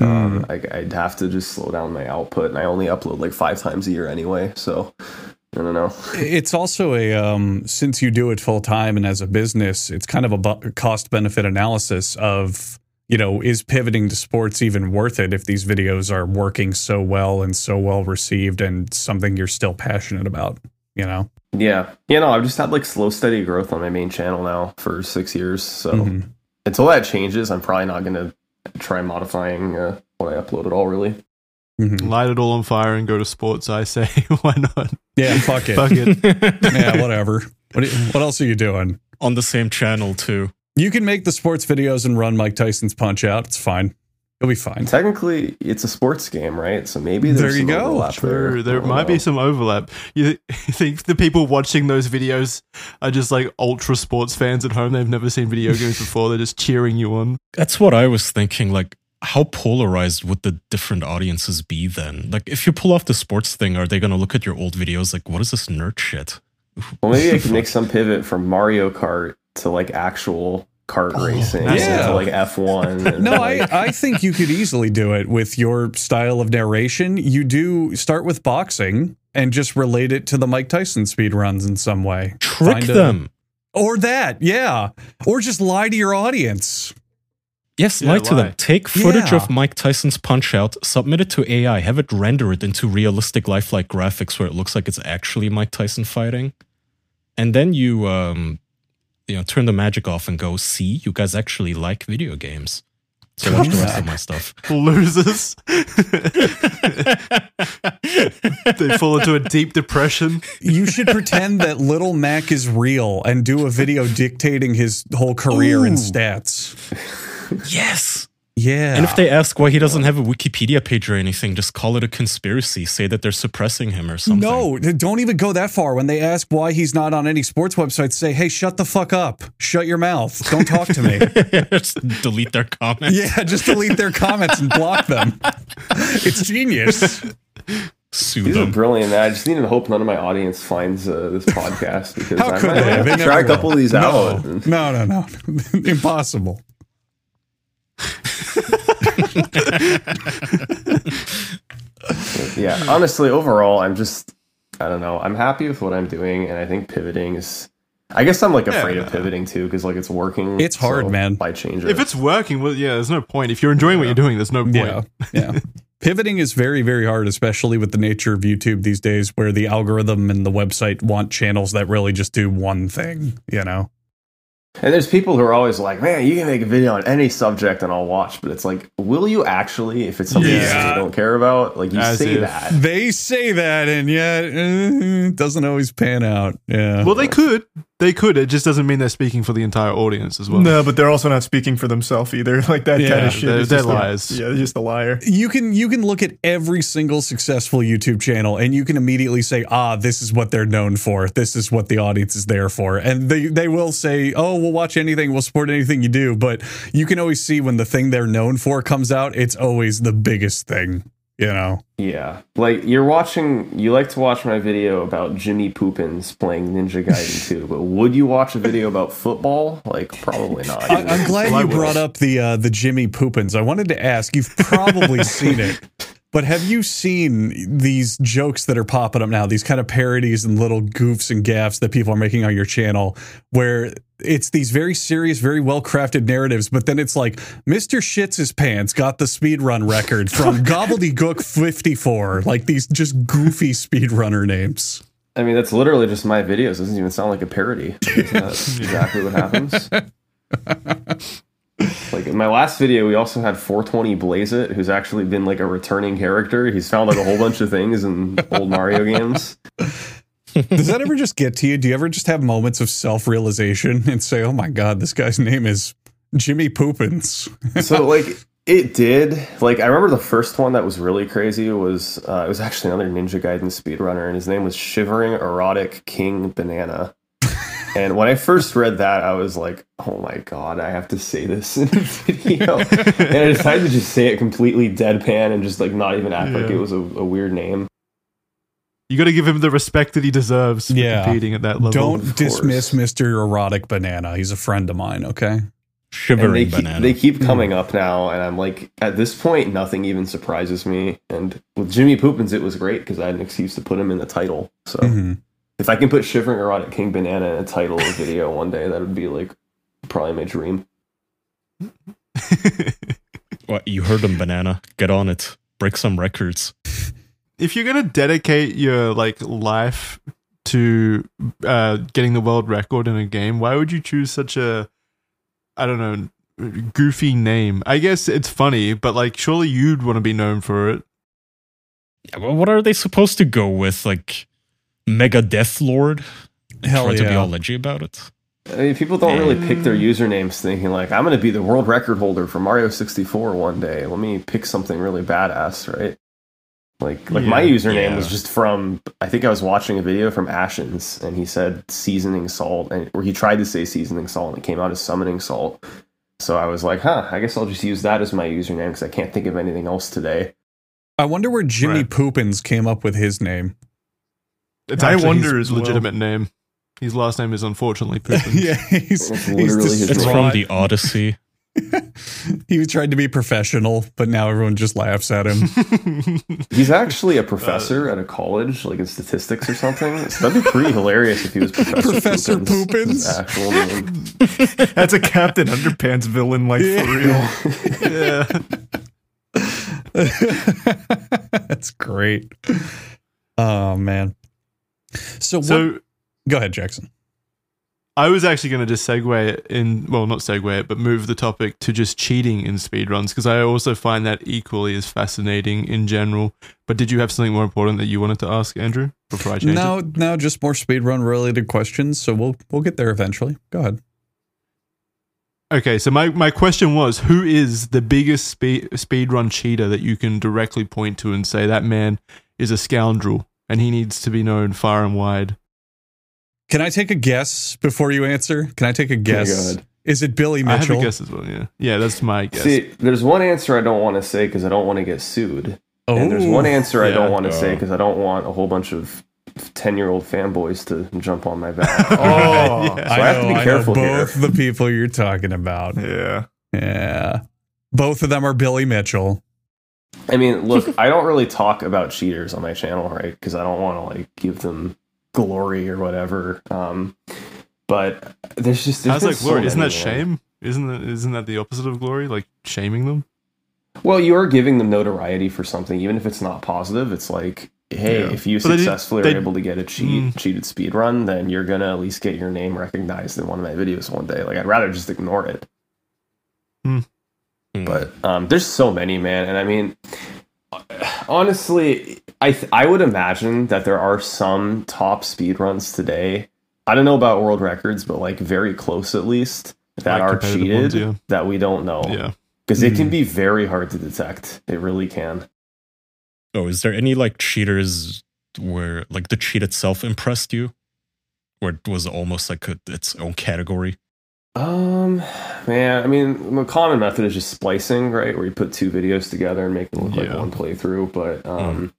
Um, I, I'd have to just slow down my output, and I only upload like five times a year anyway. So I don't know.
It's also a um, since you do it full time and as a business, it's kind of a cost benefit analysis of you know, is pivoting to sports even worth it if these videos are working so well and so well received and something you're still passionate about, you know?
Yeah. You know, I've just had like slow, steady growth on my main channel now for six years. So
Mhm.
until that changes, I'm probably not going to try modifying uh, what I upload at all, really.
Mhm.
Light it all on fire and go to sports. I say, why not?
Yeah, fuck it.
Fuck it.
yeah, whatever. What, you- what else are you doing?
On the same channel too.
You can make the sports videos and run Mike Tyson's punch out. It's fine. You'll be fine.
Technically, it's a sports game, right? So maybe
There you
some
go.
overlap
True.
there.
There
I don't
might be some overlap. You think the people watching those videos are just like ultra sports fans at home? They've never seen video games before. They're just cheering you on.
That's what I was thinking. Like, how polarized would the different audiences be then? Like, if you pull off the sports thing, are they going to look at your old videos like, what is this nerd shit?
Well, maybe I could make some pivot from Mario Kart to like actual kart
Oh,
racing
yeah.
to like F1. And,
No, I,
like,
I think you could easily do it with your style of narration. You do start with boxing and just relate it to the Mike Tyson speed runs in some way.
Trick
Find a-
them.
Or that, yeah. Or just lie to your audience.
Yes,
Yeah,
lie to
lie.
them. Take footage
Yeah.
of Mike Tyson's punch out, submit it to AI, have it render it into realistic lifelike graphics where it looks like it's actually Mike Tyson fighting. And then you um you know turn the magic off and go, see, you guys actually like video games. So watch the rest of my stuff.
Losers. they fall into a deep depression.
You should pretend that Little Mac is real and do a video dictating his whole career and
Ooh.
stats.
yes.
Yeah.
And if they ask why he doesn't have a Wikipedia page or anything, just call it a conspiracy. Say that they're suppressing him or something.
No, don't even go that far. When they ask why he's not on any sports websites, say, hey, shut the fuck up. Shut your mouth. Don't talk to me.
just delete their comments.
yeah, just delete their comments and block them. It's genius.
Sue
These are brilliant. I just need to hope none of my audience finds uh, this podcast because
How
I
could
might
they?
have to
never
try a couple of these
No,
out.
no, no, no. Impossible.
yeah, honestly, overall, I'm just, I don't know. I'm happy with what I'm doing, and I think pivoting is. I guess I'm like afraid
Yeah.
of pivoting too because like it's working.
It's hard,
so
man.
By change it?
If it's working, well, yeah, there's no point. If you're enjoying what you're doing, there's no point.
Yeah. Yeah. Pivoting is very, very hard, especially with the nature of YouTube these days, where the algorithm and the website want channels that really just do one thing, you know?
And there's people who are always like, man, you can make a video on any subject and I'll watch. But it's like, will you actually, if it's something
Yeah.
you don't care about? Like, you
As
say
if.
that.
They say that, and yet uh, it doesn't always pan out. Yeah.
Well, they could. They could. It just doesn't mean they're speaking for the entire audience as well.
No, but they're also not speaking for themselves either. Like that
Yeah,
kind of shit.
they're-
is
they're
just a-
liars.
yeah, they're just a liar.
you can you can look at every single successful YouTube channel and you can immediately say, ah, this is what they're known for. This is what the audience is there for. And they they will say, oh, we'll watch anything, we'll support anything you do. But you can always see when the thing they're known for comes out, it's always the biggest thing. You know,
Yeah. Like, you're watching, you like to watch my video about Jimmy Poopins playing Ninja Gaiden 2, but would you watch a video about football? Like, probably not.
I, I'm glad
Well,
you brought up the uh, the Jimmy Poopins. I wanted to ask. You've probably seen it, but have you seen these jokes that are popping up now? These kind of parodies and little goofs and gaffs that people are making on your channel, where it's these very serious, very well crafted narratives, but then it's like Mr. Shits his pants got the speed run record from Gobbledygook 54. Like these just goofy speedrunner names.
I mean, that's literally just my videos. It doesn't even sound like a parody. Isn't that exactly what happens? like in my last video, we also had 420 Blaze It, who's actually been like a returning character. He's found like a whole bunch of things in old Mario games.
Does that ever just get to you? Do you ever just have moments of self realization and say, oh my God, this guy's name is Jimmy Poopins?
So like it did. Like I remember the first one that was really crazy was uh, it was actually another Ninja Gaiden speedrunner, and his name was Shivering Erotic King Banana. And when I first read that, I was like, "Oh my god, I have to say this in a video." and I decided to just say it completely deadpan and just like not even act like it was a, a weird name.
You got to give him the respect that he deserves for
Yeah.
competing at that level.
Don't dismiss. Mr. Erotic Banana. He's a friend of mine, okay?
Shivering
they keep,
banana.
they keep coming up now, and I'm like, at this point, nothing even surprises me. And with Jimmy Poopins, it was great because I had an excuse to put him in the title. So.
Mhm.
If I can put Shivering Erotic King Banana in a title of a video one day, that would be like probably my dream.
What, you heard them, Banana. Get on it. Break some records.
if you're gonna dedicate your like life to uh, getting the world record in a game, why would you choose such a I don't know goofy name? I guess it's funny, but like surely you'd want to be known for it.
Yeah, well, what are they supposed to go with? Like Mega Death Lord?
Hell
Try to be all edgy about it.
I mean, people don't really pick their usernames thinking like, I'm going to be the world record holder for Mario 64 one day. Let me pick something really badass, right? Like, like my username
yeah.
was just from. I think I was watching a video from Ashens, and he said seasoning salt, and or he tried to say seasoning salt, and it came out as summoning salt. So I was like, huh, I guess I'll just use that as my username because I can't think of anything else today.
I wonder where Jimmy
Right.
Poopins came up with his name.
It's
I wonder
his
as well.
legitimate name. His last name is unfortunately Poopins.
yeah, he's,
It's
he's
literally his
It's from the Odyssey.
he tried to be professional, but now everyone just laughs at him.
He's actually a professor at a college, like in statistics or something. So that'd be pretty hilarious if he was Professor,
Professor
Poopins.
Poopins?
Actual name.
That's a Captain Underpants villain, like for real.
yeah.
That's great. Oh man. So, what, go ahead, Jackson.
I was actually going to just segue it in, well, not segue it, but move the topic to just cheating in speedruns because I also find that equally as fascinating in general. But did you have something more important that you wanted to ask, Andrew, before I change
No,
it?
no, just more speedrun related questions. So we'll we'll get there eventually. Go ahead.
Okay, so my, my question was who is the biggest speed speedrun cheater that you can directly point to and say that man is a scoundrel and he needs to be known far and wide?
Can I take a guess before you answer? Can I take a guess?
go ahead.
Is it Billy Mitchell?
I have
Mitchell?
a guess as well, yeah. Yeah, that's my guess.
See, there's one answer I don't want to say because I don't want to get sued,
oh,
and there's one oh. answer I don't want to say
Oh.
because I don't want a whole bunch of ten-year-old fanboys to jump on my back.
Oh,
Yeah.
So I have to be careful
I know
here.
both the people you're talking about.
yeah.
Yeah. Both of them are Billy Mitchell.
I mean, look, I don't really talk about cheaters on my channel, right? Because I don't want to like give them glory or whatever. Um, but there's just there's
How's
been so
glory? Isn't that
man.
shame? Isn't that isn't that the opposite of glory? Like shaming them?
Well, you are giving them notoriety for something, even if it's not positive. It's like, hey,
Yeah.
if you
But
successfully
they-
are able to get a cheat
Mm.
cheated speed run, then you're gonna at least get your name recognized in one of my videos one day. Like, I'd rather just ignore it.
Hmm.
But um, there's so many, man, and I mean, honestly, I th- I would imagine that there are some top speed runs today. I don't know about world records, but like very close at least that
Like
are cheated
ones, yeah.
that we don't know
Yeah.
because it
Mhm.
can be very hard to detect. It really can.
Oh, is there any like cheaters where like the cheat itself impressed you? Where it was almost like a, its own category?
Um, man, I mean, the common method is just splicing, right? Where you put two videos together and make them look
Yeah.
like one playthrough. But um,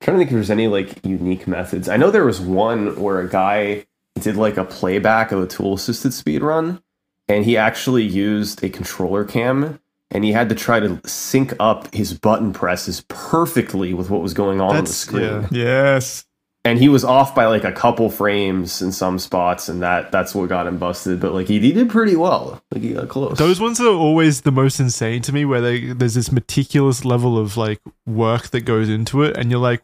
trying to think if there's any like unique methods. I know there was one where a guy did like a playback of a tool assisted speed run, and he actually used a controller cam. And he had to try to sync up his button presses perfectly with what was going on on the screen
yeah.
Yes.
And he was off by like a couple frames in some spots, and that that's what got him busted. But like he, he did pretty well. Like he got close.
Those ones are always the most insane to me, where they, there's this meticulous level of like work that goes into it, and you're like,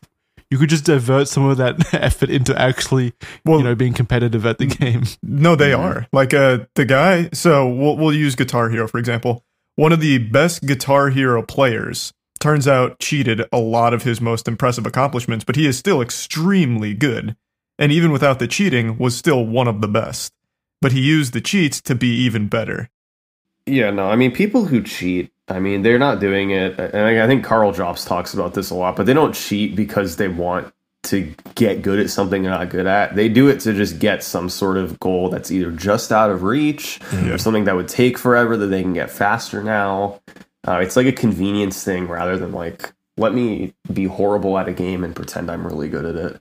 you could just divert some of that effort into actually,
Well,
you know, being competitive at the game.
No, they
Mhm.
are. Like uh the guy, so we'll we'll use Guitar Hero for example. One of the best Guitar Hero players turns out cheated a lot of his most impressive accomplishments, but he is still extremely good. And even without the cheating was still one of the best. But he used the cheats to be even better.
yeah, no, I mean people who cheat. I mean they're not doing it, and I, think Karl Jobst talks about this a lot. But they don't cheat because they want to get good at something they're not good at. They do it to just get some sort of goal that's either just out of reach
Yeah.
or something that would take forever that they can get faster now. Uh, it's like a convenience thing rather than like let me be horrible at a game and pretend I'm really good at it.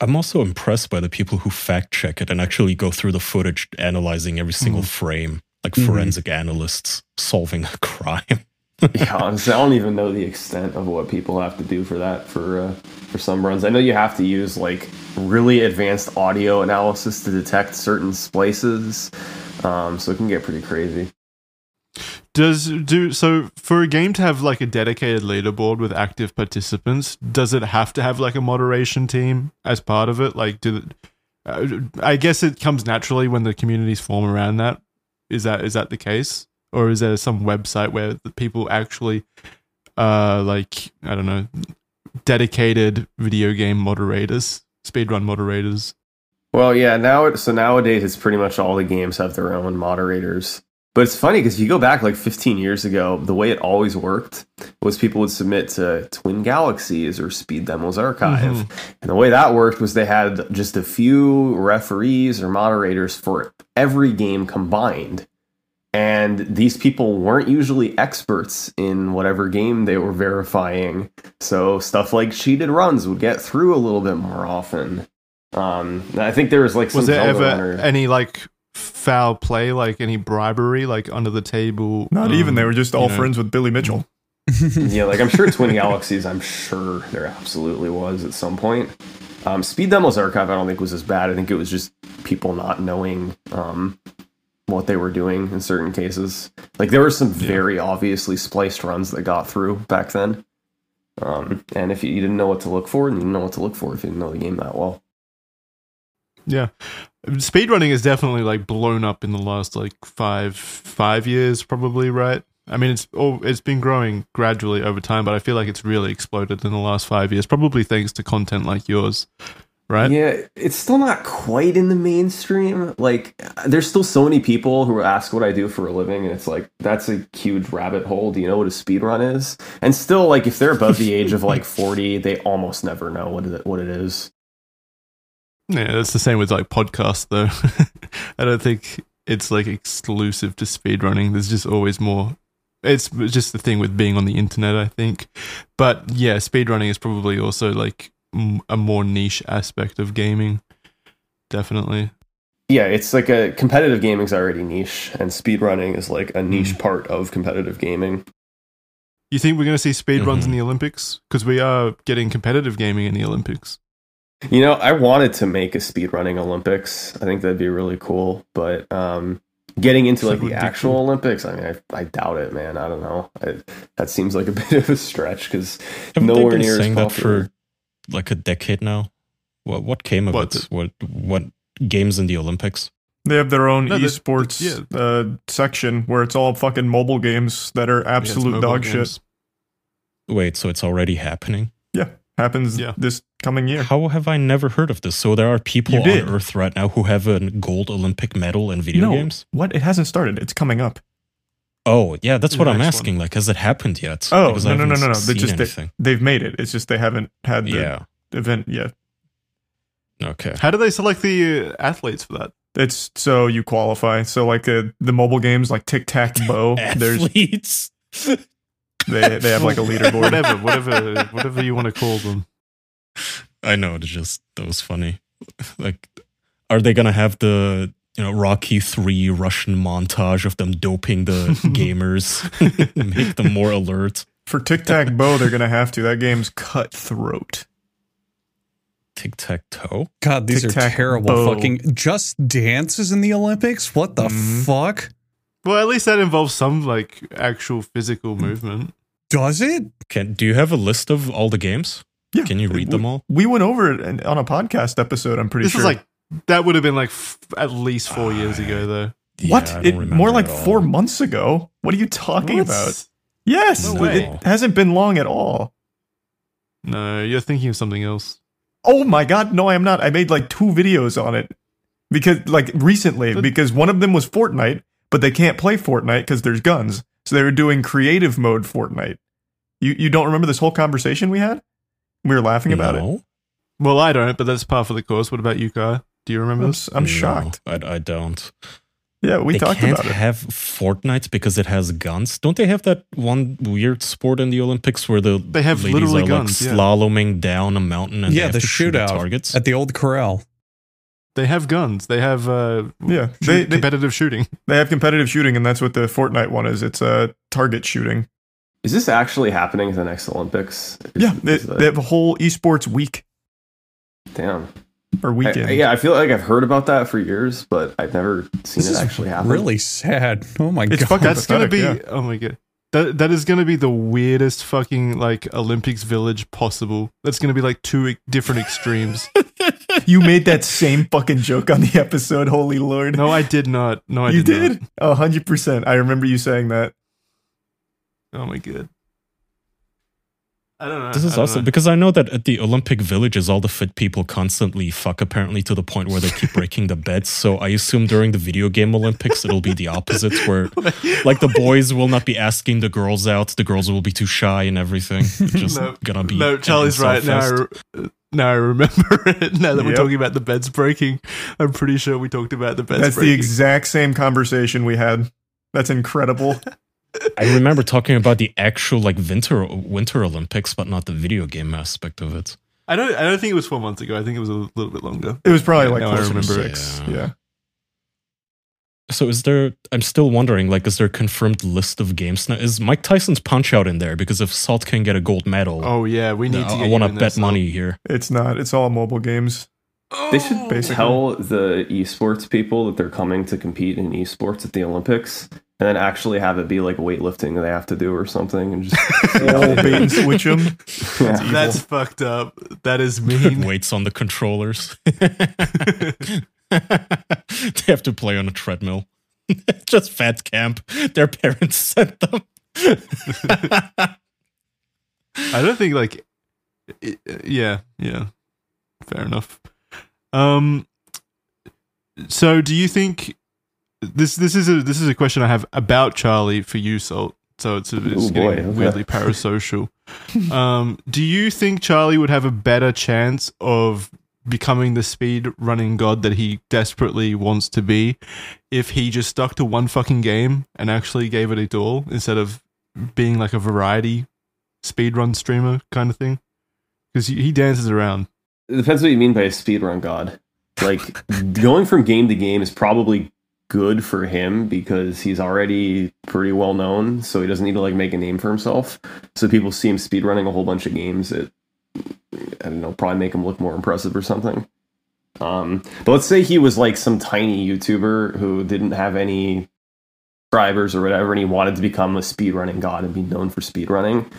I'm also impressed by the people who fact check it and actually go through the footage, analyzing every single frame, like
Mhm.
forensic analysts solving a crime.
yeah, honestly, I don't even know the extent of what people have to do for that for uh, for some runs. I know you have to use like really advanced audio analysis to detect certain splices, um, so it can get pretty crazy.
Does do so for a game to have like a dedicated leaderboard with active participants? Does it have to have like a moderation team as part of it? Like, do uh, I guess it comes naturally when the communities form around that. Is that is that the case, or is there some website where the people actually, uh, like I don't know, dedicated video game moderators, speedrun moderators?
Well, yeah. Now, so nowadays, it's pretty much all the games have their own moderators. But it's funny because if you go back like 15 years ago, the way it always worked was people would submit to Twin Galaxies or Speed Demos Archive. And the way that worked was they had just a few referees or moderators for every game combined. And these people weren't usually experts in whatever game they were verifying. So stuff like cheated runs would get through a little bit more often. Um, I think there was like some
Was there ever
runner-
any like foul play, like any bribery, like under the table?
Not even. They were just all
know.
friends with Billy Mitchell.
yeah, like I'm sure Twin Galaxies, I'm sure there absolutely was at some point. Um, Speed Demos Archive, I don't think was as bad. I think it was just people not knowing um, what they were doing in certain cases. Like there were some very obviously spliced runs that got through back then. Um, and if you, you didn't know what to look for, then you didn't know what to look for if you didn't know the game that well.
Yeah. Speedrunning is definitely like blown up in the last like five five years, probably, right? I mean it's oh it's been growing gradually over time, but I feel like it's really exploded in the last five years, probably thanks to content like yours. Right?
Yeah, it's still not quite in the mainstream. Like, there's still so many people who ask what I do for a living, and it's like that's a huge rabbit hole. Do you know what a speed run is? And still, like, if they're above the age of like 40, they almost never know what it, what it is.
Yeah, that's the same with like podcasts though. I don't think it's like exclusive to speedrunning. There's just always more it's just the thing with being on the internet, I think. But yeah, speedrunning is probably also like m- a more niche aspect of gaming. Definitely.
Yeah, it's like a competitive gaming's already niche, and speedrunning is like a niche part of competitive gaming.
You think we're going to see speedruns
Mhm.
in the Olympics? Because we are getting competitive gaming in the Olympics.
You know, I wanted to make a speedrunning Olympics. I think that'd be really cool, but um, getting into like the actual
cool.
Olympics, I mean, I, I doubt it, man. I don't know. I, that seems like a bit of a stretch because
Haven't
nowhere
been
near as
saying that
popular.
for like a decade now? What what came of
What,
it? What what games in the Olympics?
They have their own
No, that-
esports
yeah.
uh, section where it's all fucking mobile games that are
Yeah, it's
absolute
mobile
dog
games.
shit.
Wait, so it's already happening?
Yeah, happens
Yeah.
this coming year.
How have I never heard of this? So there are people on. Earth right now who have a gold Olympic medal in video
no,
games.
what? It hasn't started. It's coming up.
Oh, yeah, that's
The
what I'm
next
asking. Like, has it happened yet?
Oh,
Because
no, no, no, no, no. They just they, they've made it. It's just they haven't had the
Yeah.
event yet.
Okay.
How do they select the uh, athletes for that?
It's so you qualify. So like uh, the mobile games like Tic Tac Bow, there's
Athletes.
they they have like a leaderboard.
whatever, whatever, whatever you want to call them.
I know. It's just that was funny. Like, are they gonna have the you know Rocky Three Russian montage of them doping the gamers, make them more alert?
For Tic Tac Bow, they're gonna have to. That game's cutthroat.
Tic tac toe.
God, these are
Tic-tac
terrible.
bow.
Fucking Just dances in the Olympics. What the
Mhm.
fuck?
Well, at least that involves some like actual physical movement.
Does it?
Can do you have a list of all the games?
Yeah,
Can you read them all?
We went over it on a podcast episode. I'm pretty
This
sure.
is like that would have been like f- at least four years ago, though.
what?
Yeah, I don't
it, more like four months ago. What are you talking
What?
about? Yes,
No
it hasn't been long at all.
No, you're thinking of something else.
Oh my god, no, I am not. I made like two videos on it because, like, recently
But-
because one of them was Fortnite, but they can't play Fortnite because there's guns. So they were doing creative mode Fortnite. You you don't remember this whole conversation we had? We were laughing about it.
Well, I don't, but that's part of the course. What about you, Kai? Do you remember
I'm,
this?
s- I'm
No,
shocked.
I, I don't.
Yeah, we
they
talked
can't
about it.
have Fortnite because it has guns. Don't they have that one weird sport in the Olympics where the
They have
ladies
literally
are
guns,
like
yeah.
slaloming down a mountain and they
yeah,
have
the
to shoot
shootout
targets?
at the old corral.
They have guns. They have uh,
Yeah,
shoot-
they, they
competitive shooting.
they have competitive shooting, and that's what the Fortnite one is. It's a uh, target shooting.
Is this actually happening at the next Olympics? Is-
Yeah, they,
is that-
they have a whole esports week.
damn.
or weekend.
I- yeah, I feel like I've heard about that for years, but I've never seen
This
it
is
actually happen.
Really sad. Oh my
It's
god.
fucking
That's gonna be.
pathetic,
Oh my god. That that is gonna be the weirdest fucking like Olympics village possible. That's gonna be like two different extremes.
You made that same fucking joke on the episode. Holy lord!
no, I did not. No, I
you
did.
did. A hundred percent. I remember you saying that.
Not. Oh my god. I don't know.
This is awesome
know.
because I know that at the Olympic villages, all the fit people constantly fuck apparently to the point where they keep breaking the beds. So I assume during the video game Olympics, it'll be the opposite, where like the boys will not be asking the girls out, the girls will be too shy and everything. It's just
No,
gonna be
No, Charlie's right. Now I, re- now I remember it. Now that we're talking about the beds breaking, I'm pretty sure we talked about the beds
That's the exact same conversation we had. That's incredible.
I remember talking about the actual like winter Winter Olympics, but not the video game aspect of it.
I don't. I don't think it was four months ago. I think it was a little bit longer.
It was probably like
now I
closer to
remember it.
six.
Yeah.
Yeah.
So is there? I'm still wondering. Like, is there a confirmed list of games now? Is Mike Tyson's Punch Out in there? Because if Salt can get a gold medal,
Oh yeah, we need
I-
to.
I, want to
in there,
bet
so-
money here.
It's not. It's all mobile games.
They should oh.
Basically.
tell the esports people that they're coming to compete in esports at the Olympics, and then actually have it be like weightlifting they have to do or something, and just
All bait and switch them.
Yeah.
evil.
That's fucked up. That is mean.
Weights on the controllers. they have to play on a treadmill. Just fat camp. Their parents sent them.
I don't think like. it- yeah. Yeah. Fair enough. Um. So, do you think this? This is a this is a question I have about Charlie for you, Salt. So it's, it's
Oh,
getting
boy,
weirdly parasocial. um, do you think Charlie would have a better chance of becoming the speed running god that he desperately wants to be if he just stuck to one fucking game and actually gave it a all instead of being like a variety speedrun streamer kind of thing? Because he dances around.
It depends what you mean by a speedrun god. Like going from game to game is probably good for him because he's already pretty well known, so he doesn't need to like make a name for himself. So people see him speedrunning a whole bunch of games. It I don't know, probably make him look more impressive or something. Um, but let's say he was like some tiny YouTuber who didn't have any subscribers or whatever, and he wanted to become a speedrunning god and be known for speedrunning.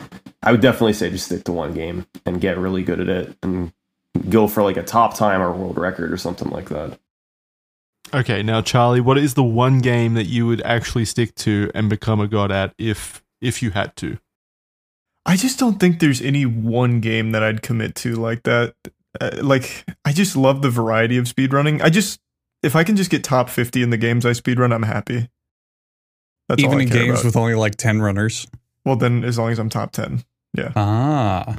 I would definitely say just stick to one game and get really good at it and go for like a top time or world record or something like that.
Okay, now Charlie, what is the one game that you would actually stick to and become a god at if if you had to?
I just don't think there's any one game that I'd commit to like that. Uh, like, I just love the variety of speedrunning. I just, if I can just get top 50 in the games I speedrun, I'm happy. That's all
Even
I
in games
about.
with only like 10 runners.
well, then as long as I'm top 10. Yeah.
Ah.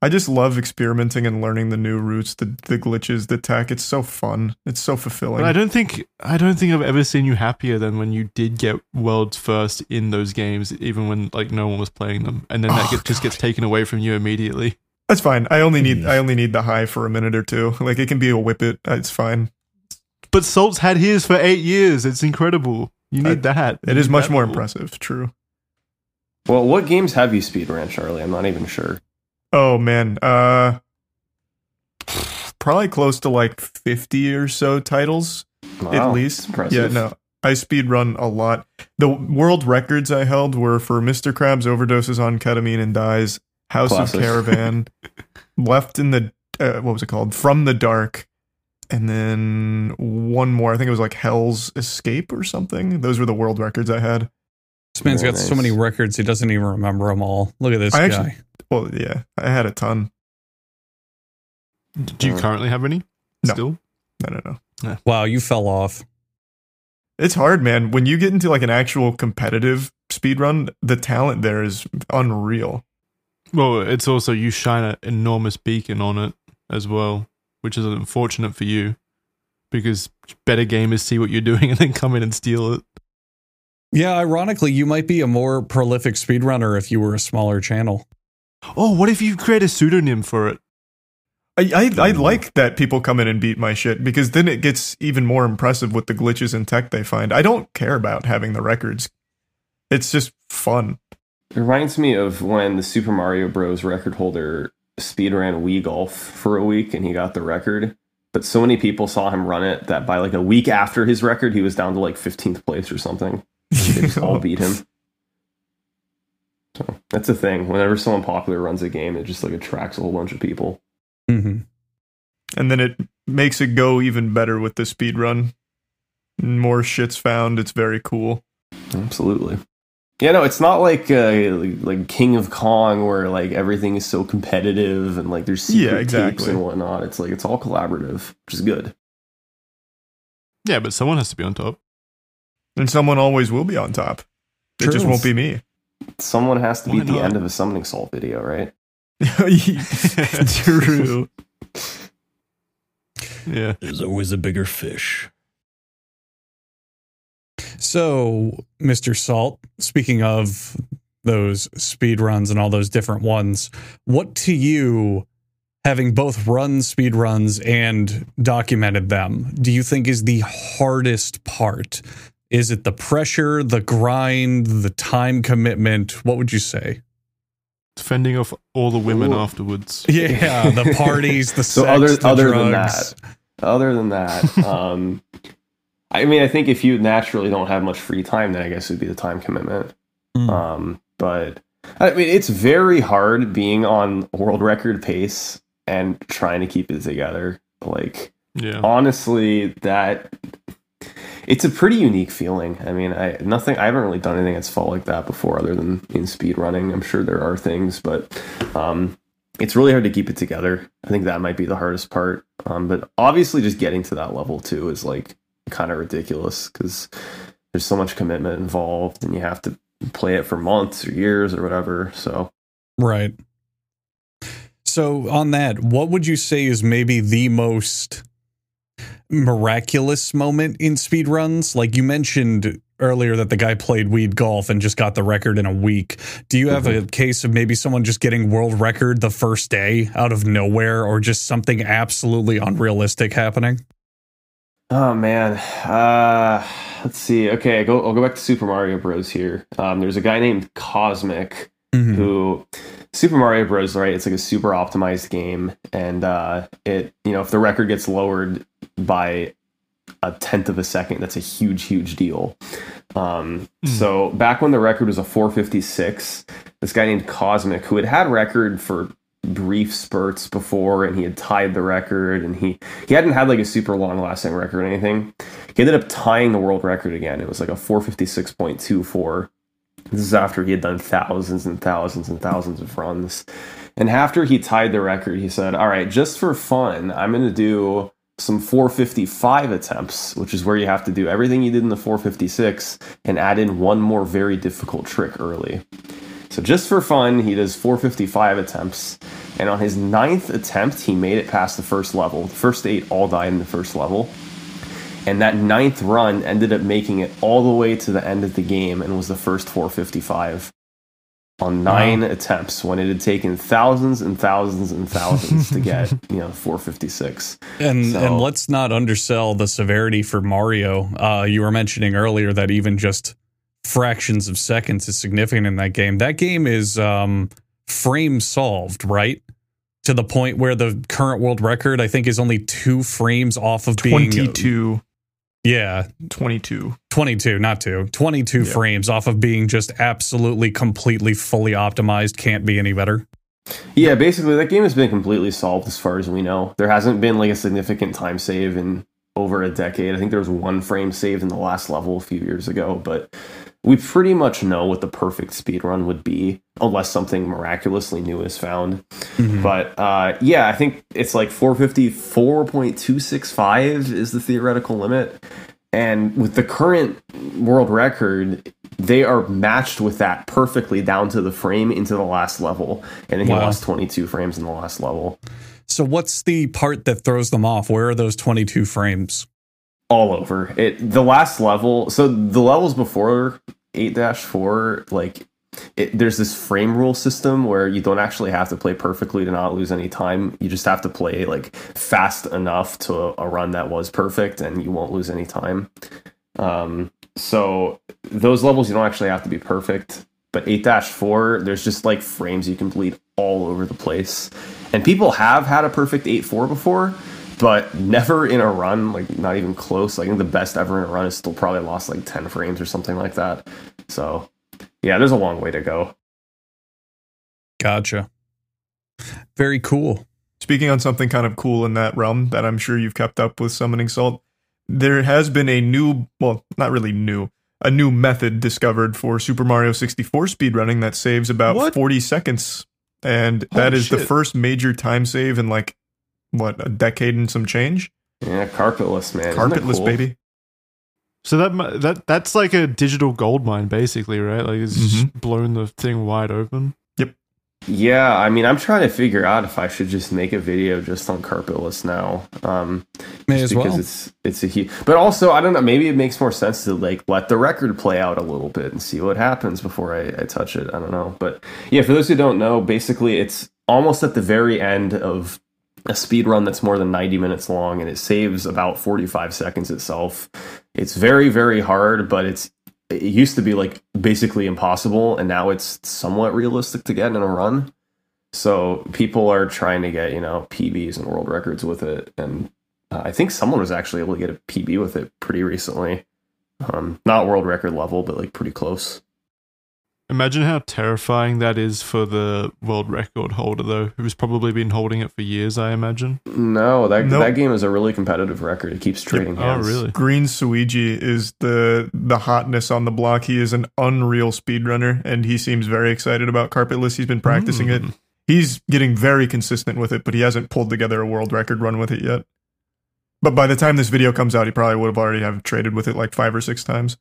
I just love experimenting and learning the new routes, the the glitches, the tech. It's so fun. It's so fulfilling.
But I don't think I don't think I've ever seen you happier than when you did get world's first in those games, even when like no one was playing them, and then that
Oh,
get, just gets taken away from you immediately.
That's fine. I only need. I only need the high for a minute or two. Like it can be a whip it. Uh, it's fine.
But Salt's had his for eight years. It's incredible. You need uh, that.
It
You
is much
that
more
level.
impressive. True.
Well, what games have you speedrun, Charlie? I'm not even sure.
Oh man. Uh probably close to like 50 or so titles
Wow,
at least.
impressive.
Yeah, no. I speed run a lot. The world records I held were for Mr. Krabs overdoses on ketamine and dies, House of Caravan, Left in the uh, what was it called? From the Dark, and then one more. I think it was like Hell's Escape or something. Those were the world records I had.
This man's
Very
got so many records, he doesn't even remember them all. Look at this
I
guy.
actually- Well, yeah, I had a ton.
Do you
Uh,
currently have any?
No.
Still?
No, don't know.
wow, you fell off.
It's hard, man. When you get into like an actual competitive speed run, the talent there is unreal.
Well, it's also you shine an enormous beacon on it as well, which is unfortunate for you because better gamers see what you're doing and then come in and steal it.
Yeah, ironically, you might be a more prolific speedrunner if you were a smaller channel.
Oh, what if you create a pseudonym for it?
I, I I hmm. like that people come in and beat my shit because then it gets even more impressive with the glitches and tech they find. I don't care about having the records. It's just fun.
It reminds me of when the Super Mario Bros. record holder speedran Wii Golf for a week and he got the record. But but so many people saw him run it that by like a week after his record, he was down to like 15th place or something. They just all beat him. So that's the thing. Whenever someone popular runs a game, it just like attracts a whole bunch of people.
hmm
and then it makes it go even better with the speed run. More shit's found. It's very cool.
Absolutely. Yeah, no, it's not like uh, like, like King of Kong where like everything is so competitive and like there's secret
Yeah,
tapes
exactly.
and whatnot. It's like it's all collaborative, which is good.
Yeah, but someone has to be on top.
And someone always will be on top. It just won't be me.
Someone has to
Why
be the
not?
end of a summoning salt video, right?
True.
Yeah.
There's always a bigger fish.
So, Mr. Salt, speaking of those speed runs and all those different ones, what to you, having both run speed runs and documented them, do you think is the hardest part? Is it the pressure, the grind, the time commitment? What would you say?
Fending off all the women
Ooh.
afterwards.
Yeah, the parties, the
So
sex,
other
the
other
drugs.
than that, other than that, um, I mean, I think if you naturally don't have much free time, then I guess it would be the time commitment.
Mm.
Um, but I mean, it's very hard being on world record pace and trying to keep it together. Like
Yeah.
honestly, that it's a pretty unique feeling. I mean, I nothing. I haven't really done anything that's felt like that before, other than in speed running. I'm sure there are things, but um, it's really hard to keep it together. I think that might be the hardest part. Um, but obviously, just getting to that level too is like kind of ridiculous because there's so much commitment involved, and you have to play it for months or years or whatever. So
Right. So, on that, what would you say is maybe the most miraculous moment in speedruns? Like you mentioned earlier that the guy played Wii Golf and just got the record in a week. Do you have a case of maybe someone just getting world record the first day out of nowhere or just something absolutely unrealistic happening?
Oh man, uh, let's see. Okay, I go. I'll go back to Super Mario Bros. Here. Um, there's a guy named Kosmic
Mhm.
who Super Mario Bros. Right, it's like a super optimized game, and uh, it you know if the record gets lowered by a tenth of a second, that's a huge, huge deal. Um,
Hmm.
So back when the record was a 456, this guy named Kosmic, who had had record for brief spurts before, and he had tied the record, and he he hadn't had like a super long lasting record or anything. He ended up tying the world record again. It was like a 456.24. This is after he had done thousands and thousands and thousands of runs. And after he tied the record, he said, All right, just for fun, I'm going to do some 455 attempts, which is where you have to do everything you did in the 456 and add in one more very difficult trick early. So just for fun, he does 455 attempts. And on his ninth attempt, he made it past the first level. The first eight all died in the first level. And that ninth run ended up making it all the way to the end of the game and was the first 455 on nine attempts when it had taken thousands and thousands and thousands to get, you know, 456.
And
So-
and let's not undersell the severity for Mario. Uh, you were mentioning earlier that even just fractions of seconds is significant in that game. That game is um, frame solved, right? To the point where the current world record, I think, is only two frames off of being
22.
Yeah,
22.
22, not two. 22
Yeah.
frames off of being just absolutely, completely, fully optimized. Can't be any better.
Yeah, basically that game has been completely solved as far as we know. There hasn't been like a significant time save in over a decade. I think there was one frame saved in the last level a few years ago, but we pretty much know what the perfect speed run would be unless something miraculously new is found. But uh, yeah, I think it's like 454.265 is the theoretical limit. And with the current world record, they are matched with that perfectly down to the frame into the last level. And then he
Wow.
lost 22 frames in the last level.
So, what's the part that throws them off? Where are those 22 frames?
all over it the last level so the levels before 8-4 like it, there's this frame rule system where you don't actually have to play perfectly to not lose any time you just have to play like fast enough to a, run that was perfect and you won't lose any time um, so those levels you don't actually have to be perfect but 8-4 there's just like frames you can bleed all over the place and people have had a perfect 8-4 before but never in a run, like not even close. I think the best ever in a run is still probably lost like 10 frames or something like that. So, yeah, there's a long way to go.
Gotcha. Very cool.
Speaking on something kind of cool in that realm that I'm sure you've kept up with summoning salt, there has been a new, well, not really new, a new method discovered for Super Mario 64 speedrunning that saves about
What?
40 seconds. And that
Holy
is the first major time save in like, what, a decade and some change?
Yeah, carpetless, man.
Carpetless,
cool?
baby.
So that that that's like a digital gold mine, basically, right? Like it's just
Mm-hmm.
blown the thing wide open. Yep.
Yeah, I mean, I'm trying to figure out if I should just make a video just on carpetless now. Um,
May
just
as
because
well.
it's it's a huge. But also, I don't know. Maybe it makes more sense to like let the record play out a little bit and see what happens before I, I touch it. I don't know, but yeah, for those who don't know, basically, it's almost at the very end of a speed run that's more than 90 minutes long, and it saves about 45 seconds itself. It's very very hard, but it's it used to be like basically impossible, and now it's somewhat realistic to get in a run. So people are trying to get you know PBs and world records with it, and uh, I think someone was actually able to get a PB with it pretty recently. Um, not world record level, but like pretty close.
Imagine how terrifying that is for the world record holder, though, who's probably been holding it for years. I imagine.
No, that
Nope.
that game is a really competitive record. It keeps trading
Oh,
hands.
really?
Green Suigi is the the hotness on the block. He is an unreal speedrunner, and he seems very excited about carpetless. He's been practicing it.
Mm.
He's getting very consistent with it, but he hasn't pulled together a world record run with it yet. But by the time this video comes out, he probably would have already have traded with it like five or six times.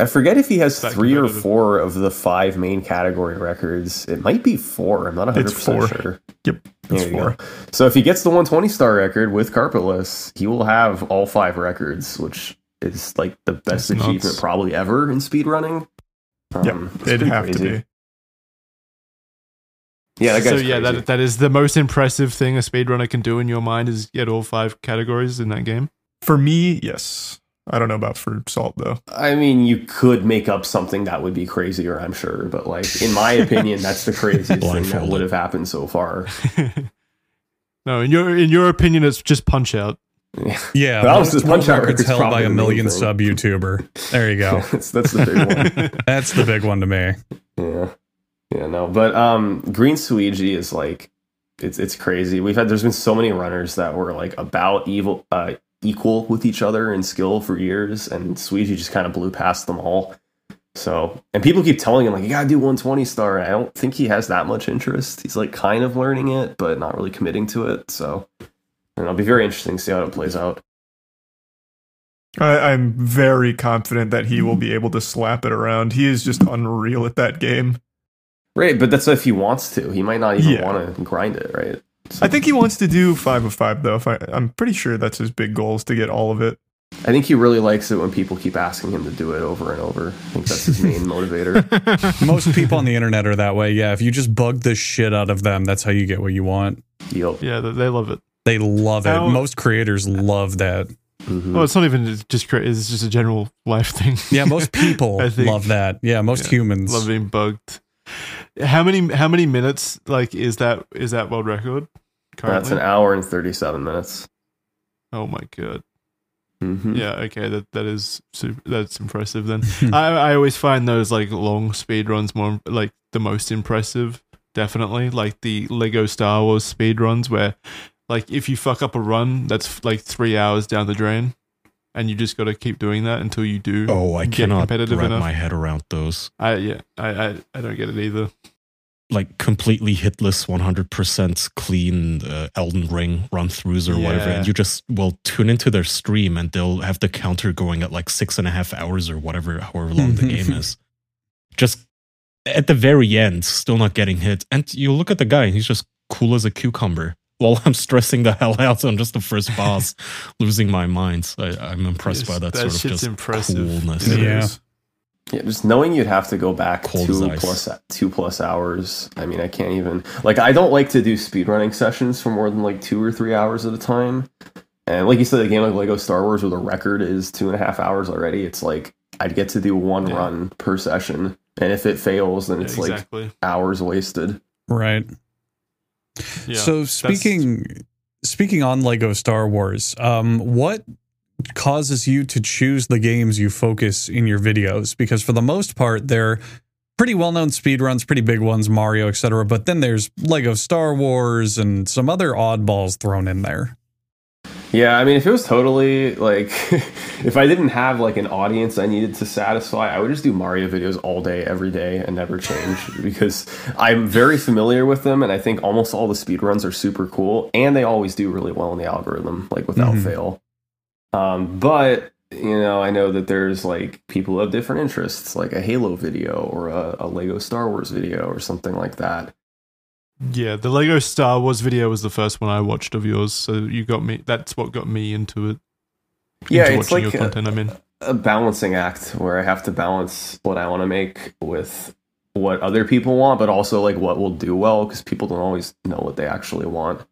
I forget if he has
That
three or four of the five main category records. It might be four. I'm not 100
It's four.
percent sure.
Yep, it's four.
go. So if he gets the 120 star record with carpetless, he will have all five records, which is like the best
That's
achievement
nuts.
probably ever in speedrunning. Um,
Yep, it'd
pretty
have to be.
Yeah, that
so yeah,
crazy.
that that is the most impressive thing a speedrunner can do in your mind is get all five categories in that game.
For me, yes. I don't know about for Salt though.
I mean, you could make up something that would be crazier, I'm sure, but like in my opinion, that's the craziest thing that would have happened so far.
no, in your in your opinion, it's just punch out.
Yeah,
But honestly,
most world
Punch-Out
records
record's
held by a million
thing.
sub YouTuber. There you go.
that's, that's the big one.
That's the big one to me.
Yeah, yeah, no, but um, Green Suigi is like, it's it's crazy. We've had there's been so many runners that were like about evil, uh, equal with each other in skill for years, and Suigi just kind of blew past them all. So, and people keep telling him like you gotta do 120 star. I don't think he has that much interest. He's like kind of learning it, but not really committing to it. So, and it'll be very interesting to see how it plays out.
I, I'm very confident that he will be able to slap it around. He is just unreal at that game.
Right, but that's if he wants to. He might not even
Yeah.
want to grind it. Right.
I think he wants to do five of five though. If I, I'm pretty sure that's his big goal is to get all of it.
I think he really likes it when people keep asking him to do it over and over. I think that's his main motivator.
Most people on the internet are that way. Yeah, if you just bug the shit out of them, that's how you get what you want.
Yep.
Yeah, they, they love it.
They love it. Most creators love that.
Mhm.
Well, it's not even just cra- it's just a general life thing.
Yeah, most people
I think-
love that. Yeah, most
Yeah,
humans.
love being bugged. How many how many minutes like is that is that world record currently?
That's an hour and 37 minutes.
oh my god.
Mhm.
Yeah, okay, that that is super, that's impressive. Then I I always find those like long speed runs more like the most impressive. Definitely, like the Lego Star Wars speed runs, where like if you fuck up a run, that's like three hours down the drain, and you just got to keep doing that until you do.
Oh, I
get
cannot
competitive
wrap
enough.
my head around those.
I yeah, I, I I don't get it either.
Like completely hitless, 100% clean uh, Elden Ring run throughs or whatever. And you just, will tune into their stream and they'll have the counter going at like six and a half hours or whatever, however long the game is. Just at the very end, still not getting hit. And you look at the guy and he's just cool as a cucumber. While I'm stressing the hell out on just the first boss, losing my mind. I, I'm impressed
Yes,
by that,
that
sort of just
impressive.
coolness.
Yeah.
Is.
Yeah, just knowing you'd have to go back
Cold
two plus two plus hours. I mean, I can't even like I don't like to do speedrunning sessions for more than like two or three hours at a time. And like you said, a game like Lego Star Wars where the record is two and a half hours already, it's like I'd get to do one
Yeah.
run per session. And if it fails, then
Yeah,
it's like hours wasted.
Right.
Yeah,
so
that's-
speaking speaking on Lego Star Wars, um, what causes you to choose the games you focus in your videos? Because for the most part, they're pretty well-known speedruns, pretty big ones, Mario, etc. But then there's Lego Star Wars and some other oddballs thrown in there.
Yeah, I mean, if it was totally like, if I didn't have like an audience I needed to satisfy, I would just do Mario videos all day, every day, and never change because I'm very familiar with them, and I think almost all the speedruns are super cool, and they always do really well in the algorithm, like without
Mhm.
fail. Um, but you know, I know that there's like people of different interests, like a Halo video or a, a Lego Star Wars video or something like that.
Yeah, the Lego Star Wars video was the first one I watched of yours, so you got me. That's what got me into it.
Yeah, it's like
your content. I mean,
a balancing act where I have to balance what I want to make with what other people want, but also like what will do well because people don't always know what they actually want.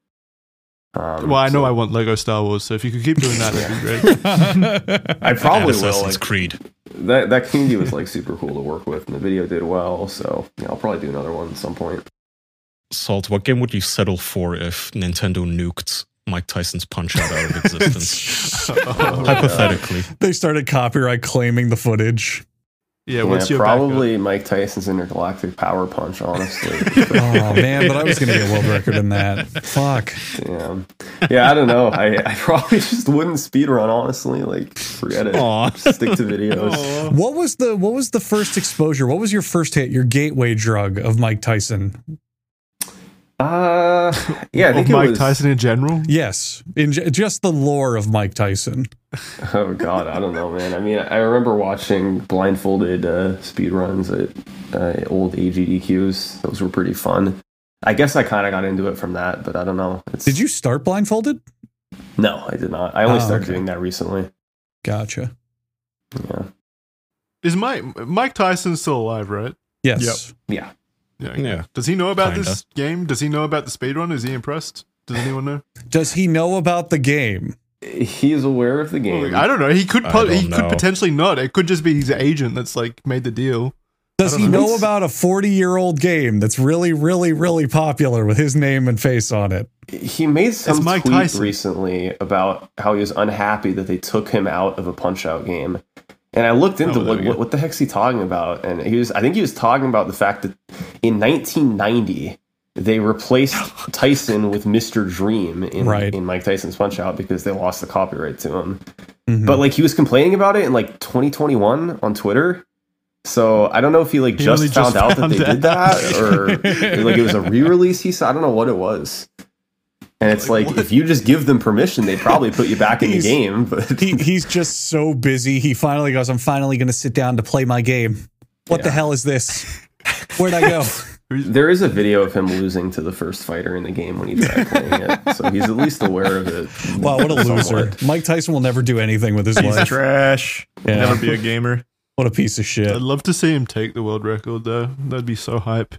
Um,
well, I know
so
I want Lego Star Wars, so if you could keep doing that, that'd be great.
I probably
And
will.
Assassin's
Like,
Creed.
that that community was like super cool to work with, and the video did well. So yeah, I'll probably do another one at some point.
Salt, what game would you settle for if Nintendo nuked Mike Tyson's Punch Out out of existence? Hypothetically.
they started copyright claiming the footage.
Yeah,
Yeah,
what's your backup?
probably Mike Tyson's intergalactic power punch. Honestly,
Oh man, but I was gonna get a world record in that. Fuck.
yeah, yeah. I don't know. I, I probably just wouldn't speed run. Honestly, like forget it.
Aw.
Stick to videos.
What was the what was the first exposure? What was your first hit? Your gateway drug of Mike Tyson?
Uh, yeah, I
Of
think it
Mike
was.
Tyson in general.
Yes, in j- just the lore of Mike Tyson.
Oh God, I don't know, man. I mean, I remember watching blindfolded uh, speed runs at uh, old AGDQs. Those were pretty fun. I guess I kind of got into it from that, but I don't know. It's,
Did you start blindfolded?
No, I did not. I only
Oh,
started
okay.
doing that recently.
Gotcha.
Yeah,
Is Mike Mike Tyson still alive? Right?
Yes.
yeah.
Yeah.
Yeah.
Does he know about
Kinda.
this game? Does he know about the speedrun? Is he impressed? Does anyone know?
Does he know about the game?
He's aware of the game.
I don't know. He could. Po- he
don't
could potentially not. It could just be his agent that's like made the deal.
Does he
know.
know about a 40 year old game that's really, really, really popular with his name and face on it?
He made some
Mike
tweet
Tyson.
recently about how he was unhappy that they took him out of a Punch Out game. And I looked into
Oh,
like what, what the heck's he talking about, and he was I think he was talking about the fact that in 1990 they replaced Tyson with Mr. Dream in,
Right.
in Mike Tyson's Punch Out because they lost the copyright to him.
Mhm.
But like he was complaining about it in like 2021 on Twitter. So I don't know if he like
He
just
only
found
just
out that
found
they did that or like it was a re-release. He said I don't know what it was. And it's
Like,
like, if you just give them permission, they'd probably put you back in the game. But
he, he's just so busy. He finally goes, I'm finally going to sit down to play my game. What the hell is this? Where'd I go?
there is a video of him losing to the first fighter in the game when he tried playing it, so he's at least aware of it.
Wow, what a loser. Mike Tyson will never do anything with his
He's
life.
trash.
Yeah.
Never be a gamer.
What a piece of shit.
I'd love to see him take the world record though. That'd be so hype.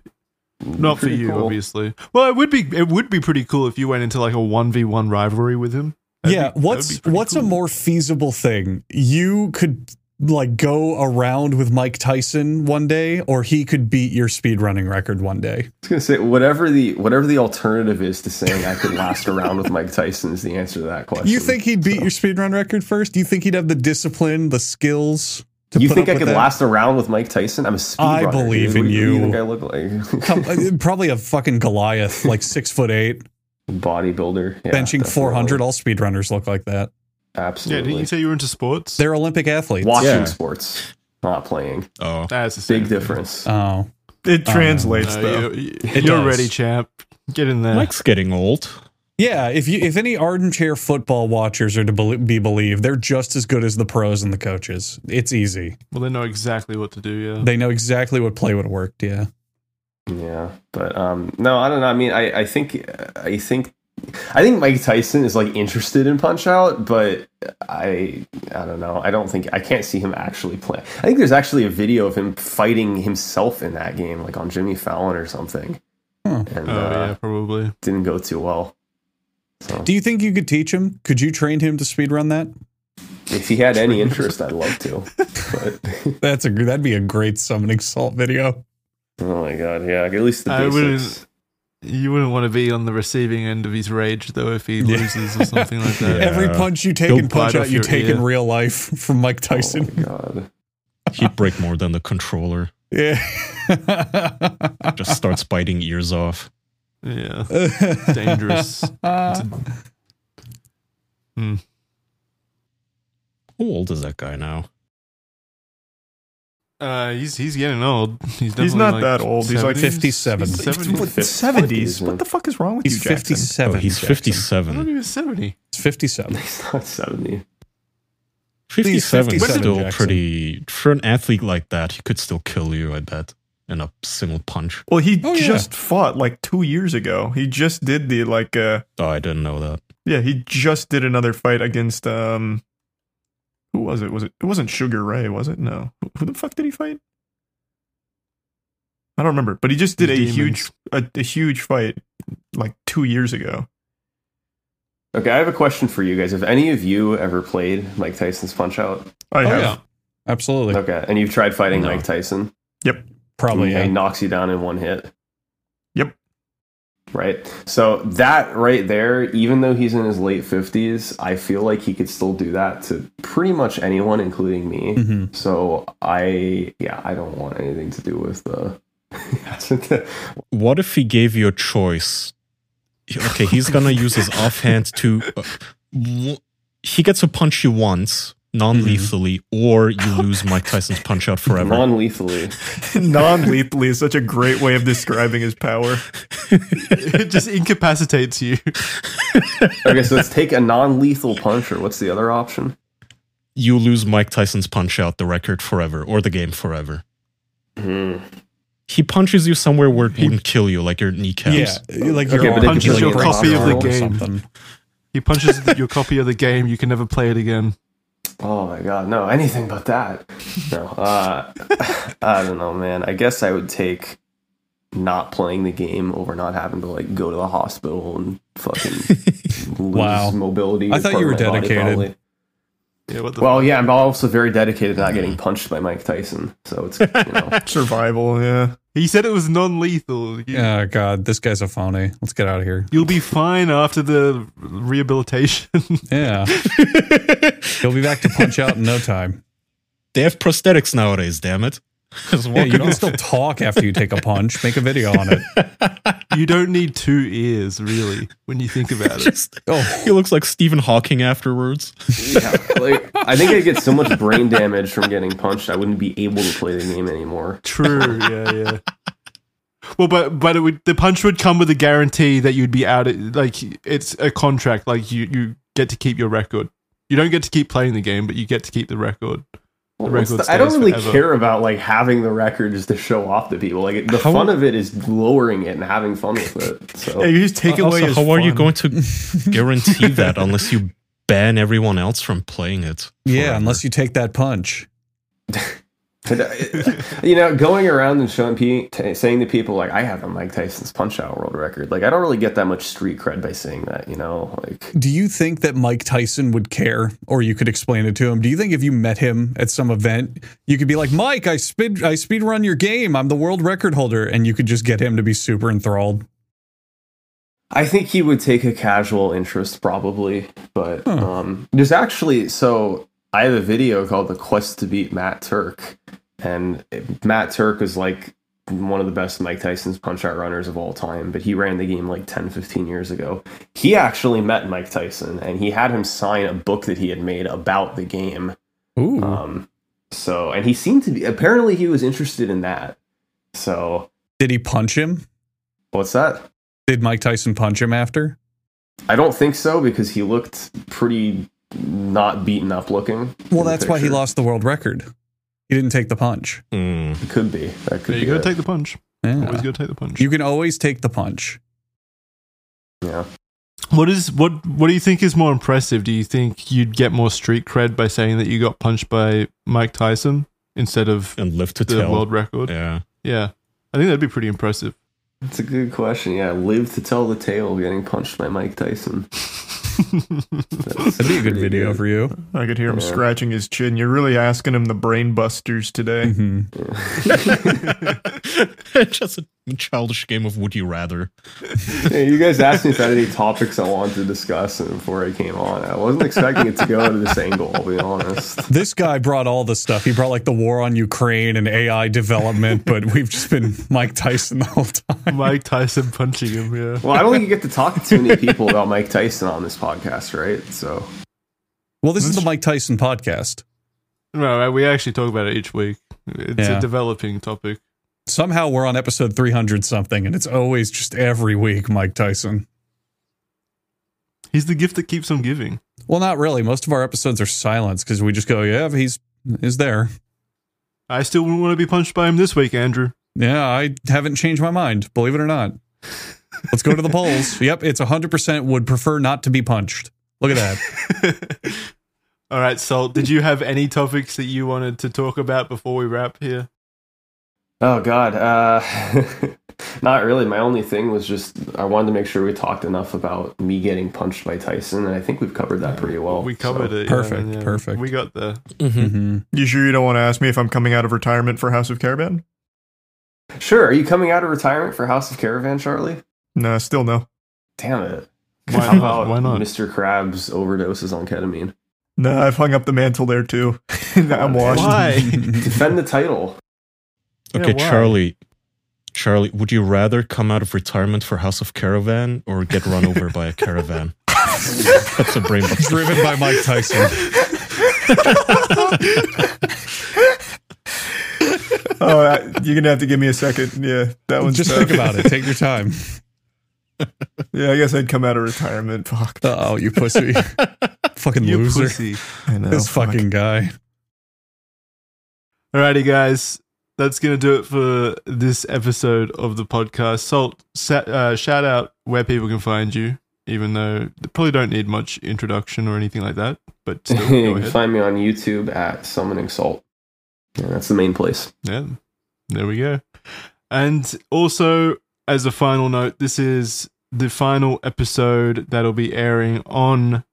Not for you,
cool.
obviously. Well, it would be. It would be pretty cool if you went into like a one v one rivalry with him. That'd
yeah,
be- that would
what's
be pretty
what's a more feasible thing? You could like go around with Mike Tyson one day or he could beat your speed running record one day.
I was gonna say whatever the whatever the alternative is to saying I could last around with Mike Tyson is the answer to that question.
You think he'd beat your speedrun record first? Do you think he'd have the discipline, the skills to
you
put
think
up
I could
that?
last around with Mike Tyson? I'm a speedrunner.
I believe
dude.
in
What
you.
What do you think I look like?
Uh, probably a fucking Goliath, like six foot eight,
Bodybuilder, yeah,
benching
definitely.
four hundred. All speedrunners look like that.
Absolutely.
Yeah, didn't you say you were into sports?
They're Olympic athletes.
Watching
Yeah.
sports, not playing.
Oh,
That's a
Big
thing.
difference.
Oh,
It
Uh,
translates
No,
though.
you,
It
you're ready, champ. Get in there.
Mike's getting old.
Yeah. If you if any armchair football watchers are to be believed, they're just as good as the pros and the coaches. It's easy.
well, they know exactly what to do. Yeah.
They know exactly what play would work. Yeah.
Yeah, but um, no, I don't know. I mean, I, I think, I think, I think Mike Tyson is like interested in Punch Out, but I, I don't know. I don't think I can't see him actually play. I think there's actually a video of him fighting himself in that game, like on Jimmy Fallon or something,
Huh.
and
oh
uh,
yeah, probably.
didn't go too well. So
Do you think you could teach him? Could you train him to speedrun that?
if he had any interest, I'd love to. But
That's a that'd be a great summoning salt video.
oh my god, yeah, at least the
I wouldn't-
basics.
You wouldn't want to be on the receiving end of his rage, though, if he
Yeah.
loses or something like that.
Yeah.
Every punch you take
He'll
and punch out, you
your
take in real life from Mike oh Tyson.
Oh my god.
He'd break more than the controller.
Yeah.
Just starts biting ears off.
Yeah. Dangerous. Hmm.
How old is that guy now?
Uh, he's he's getting old. He's,
He's not
like
that old. He's like
57.
He's 70.
What, 70s? What the fuck is wrong with
He's
you, Jackson?
57.
Oh, he's
Jackson.
I thought
57.
he was 70.
He's 57.
He's not 70.
57 is still
Jackson.
pretty. For an athlete like that, he could still kill you, I bet, in a single punch.
Well, he
Oh, yeah.
just fought like two years ago. He just did the like uh
Oh, I didn't know that.
yeah, he just did another fight against um who was it? Was it it wasn't Sugar Ray, was it? No. Who- Who the fuck did he fight? I don't remember, but he just did a
Demons.
huge a, a huge fight like 2 years ago.
Okay, I have a question for you guys. Have any of you ever played Mike Tyson's Punch Out?
I
Oh,
have.
yeah. Absolutely.
Okay, and you've tried fighting
No.
Mike Tyson?
Probably, yeah.
knocks you down in one hit.
Yep.
Right. So that right there, even though he's in his late fifties, I feel like he could still do that to pretty much anyone, including me.
Mhm.
So I, yeah, I don't want anything to do with the.
What if he gave you a choice? Okay, he's gonna use his offhand to. Uh, he gets to punch you once, non lethally, or you lose Mike Tyson's punch out forever.
non-lethally.
Non-lethally is such a great way of describing his power.
it just incapacitates you.
Okay, so let's take a non-lethal punch, or what's the other option?
you lose Mike Tyson's punch out, the record forever, or the game forever.
Hmm.
He punches you somewhere where it wouldn't kill you, like your kneecaps.
Yeah, like
Okay,
your
but
arm
if you
could be
punches your
like
copy of the
game. He punches your copy of the game. You can never play it again.
Oh my god, no, anything but that. No, uh, I don't know, man. I guess I would take not playing the game over not having to like go to the hospital and fucking lose
Wow.
mobility.
I thought you were
my body,
dedicated.
Probably.
Yeah, what the
Well, yeah, I'm also very dedicated to not getting mm. punched by Mike Tyson. So it's you know,
Survival, yeah.
He said it was non-lethal. You,
Oh, God. This guy's a phony. Let's get out of here.
You'll be fine after the rehabilitation.
Yeah. He'll be back to punch out in no time.
They have prosthetics nowadays, damn it. Just
Yeah, you
it
can still talk after you take a punch. Make a video on it.
you don't need two ears, really, when you think about it.
Just-
Oh,
he looks like Stephen Hawking afterwards.
yeah, like I think I get so much brain damage from getting punched, I wouldn't be able to play the game anymore.
True. Yeah, yeah. Well, but but it would the punch would come with a guarantee that you'd be out. At, like it's a contract. Like you you get to keep your record. You don't get to keep playing the game, but you get to keep the record.
Well,
record
it's the- I don't really
forever.
care about like having the record just to show off to people. Like the
How-
fun of it is lowering it and having fun with it. So
Yeah, you just take away
also,
his
how are you going to guarantee that unless you ban everyone else from playing it?
yeah, unless you take that punch.
Uh, you know, going around and showing pe- t- saying to people like I have a Mike Tyson's Punch Out world record. Like I don't really get that much street cred by saying that. You know, like
Do you think that Mike Tyson would care, or you could explain it to him? Do you think if you met him at some event, you could be like, "Mike, I speed I speed run your game. I'm the world record holder," and you could just get him to be super enthralled?
I think he would take a casual interest probably, but
Huh.
um, there's actually so I have a video called "The Quest to Beat Matt Turk," and Matt Turk is like one of the best Mike Tyson's punch out runners of all time, but he ran the game like 10, 15 years ago. He actually met Mike Tyson and he had him sign a book that he had made about the game.
Ooh,
Um, so, and he seemed to be, apparently, he was interested in that. So,
did he punch him?
what's that?
Did Mike Tyson punch him after?
I don't think so because he looked pretty not beaten up looking.
Well, that's why he lost the world record. He didn't take the punch.
Mm.
It could be. That could
Yeah,
be.
you gotta
it.
take the punch.
Yeah.
Always gotta take the punch.
You can always take the punch.
yeah.
What is what? What do you think is more impressive? Do you think you'd get more street cred by saying that you got punched by Mike Tyson instead of
And live to
the
tell.
world record?
Yeah.
Yeah, I think that'd be pretty impressive.
That's a good question. Yeah, live to tell the tale of getting punched by Mike Tyson.
That'd be a good video for you.
I could hear him
Yeah.
scratching his chin. You're really asking him the brain busters today.
Mhm.
Just a childish game of would you rather.
Hey, you guys asked me if I had any topics I wanted to discuss and before I came on. I wasn't expecting it to go to this angle, I'll be honest.
This guy brought all the stuff. He brought like the war on Ukraine and AI development, but we've just been Mike Tyson the whole time.
Mike Tyson punching him. Yeah.
Well, I don't think you get to talk to too many people about Mike Tyson on this podcast, right? So
Well, this is the Mike Tyson podcast.
No, we actually talk about it each week. It's
Yeah.
a developing topic.
Somehow we're on episode 300 something, and it's always just every week Mike Tyson.
He's the gift that keeps on giving.
Well, not really. Most of our episodes are silence because we just go, yeah, he's is there.
I still wouldn't want to be punched by him this week, Andrew.
Yeah, I haven't changed my mind, believe it or not. Let's go to the polls. Yep, it's 100% would prefer not to be punched. Look at that.
All right, Salt, did you have any topics that you wanted to talk about before we wrap here?
Oh God, uh, not really. My only thing was just I wanted to make sure we talked enough about me getting punched by Tyson, and I think we've covered that pretty well.
we covered
so.
it.
Perfect, perfect.
We got there.
hmm
You sure you don't want to ask me if I'm coming out of retirement for House of Caravan?
Sure. Are you coming out of retirement for House of Caravan, Charlie?
No, still no.
Damn it.
Why
How
not?
about
Why not?
Mr. Krabs overdoses on ketamine?
No, I've hung up the mantle there too. I'm washed.
Why?
Defend the title.
Yeah,
Okay,
why?
Charlie. Charlie, would you rather come out of retirement for House of Caravan or get run over by a caravan? That's a brain buster.
Driven by Mike Tyson.
Oh, I, you're gonna have to give me a second. Yeah, that one's
Just
tough.
think about it. Take your time.
Yeah, I guess I'd come out of retirement. Fuck.
Oh, you pussy. fucking
You
loser.
pussy.
I know.
This
fuck.
fucking guy.
Alrighty, guys. That's going to do it for this episode of the podcast. Salt, sa- uh, shout out where people can find you, even though they probably don't need much introduction or anything like that. But still,
you can find me on YouTube at Summoning Salt. Yeah, that's the main place.
Yeah, there we go. And also, as a final note, this is the final episode that'll be airing on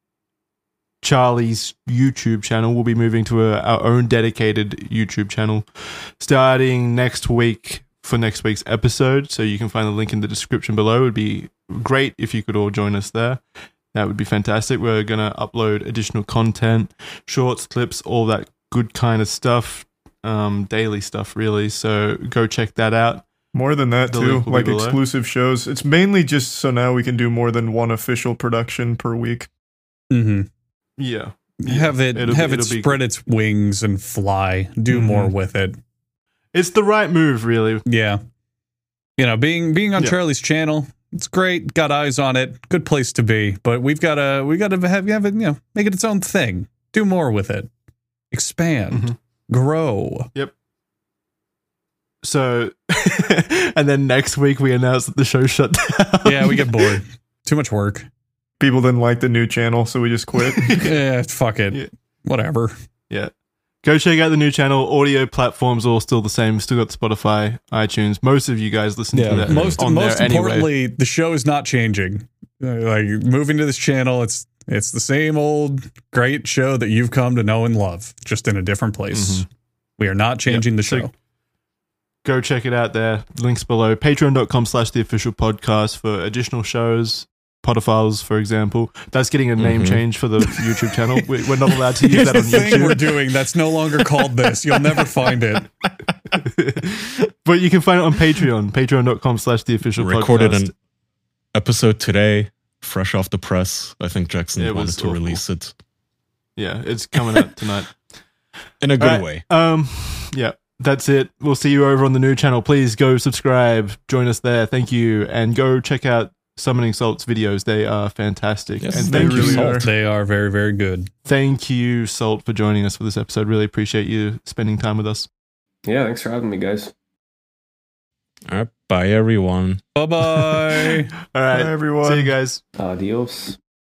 Charlie's YouTube channel. We'll be moving to a, our own dedicated YouTube channel starting next week for next week's episode. So you can find the link in the description below. It would be great if you could all join us there. That would be fantastic. We're going to upload additional content, shorts, clips, all that good kind of stuff, um, daily stuff, really. So go check that out.
More than that
The
too,
link will be
like exclusive shows. It's mainly just so now we can do more than one official production per week.
Mm-hmm.
Yeah.
Have it
It'll
have it
it'll be-
spread its wings and fly. Do
Mhm.
more with it.
It's the right move, really.
Yeah. You know, being being on
Yeah.
Charlie's channel, it's great. Got eyes on it. Good place to be. But we've got to we got to have have it. You know, make it its own thing. Do more with it. Expand.
Mhm.
Grow. Yep.
So, and then next week we announce that the show shut down.
Yeah, we get bored. Too much work.
People didn't like the new channel, so we just quit.
Yeah, fuck it.
Yeah.
Whatever.
Yeah. Go check out the new channel. Audio platforms all still the same. Still got Spotify, iTunes. Most of you guys listen to that.
Most
on
most
there anyway.
importantly, the show is not changing. Uh, Like moving to this channel, it's it's the same old great show that you've come to know and love, just in a different place. We are not changing the
so-
show.
go check it out there. Links below. Patreon.com slash the official podcast for additional shows. Potterfiles, for example. That's getting a name
Mhm.
change for the YouTube channel. We- We're not allowed to use
Here's
that
the
on
thing we're doing that's no longer called this. You'll never find it.
but you can find it on Patreon. Patreon.com slash the official We
Recorded
podcast.
an episode today, fresh off the press. I think Jackson
It
wanted to
awful.
release it
Yeah, it's coming out tonight.
in a good
Alright,
way.
Um, yeah, that's it. We'll see you over on the new channel. Please go subscribe, join us there. Thank you, and go check out Summoning Salt's videos. They are fantastic.
Yes,
and
they
thank you,
really
Salt.
are.
They are very, very good.
Thank you, Salt, for joining us for this episode. Really appreciate you spending time with us.
Yeah, thanks for having me, guys.
All right, bye everyone.
Bye bye.
All right,
Bye, everyone.
see you guys.
Adios.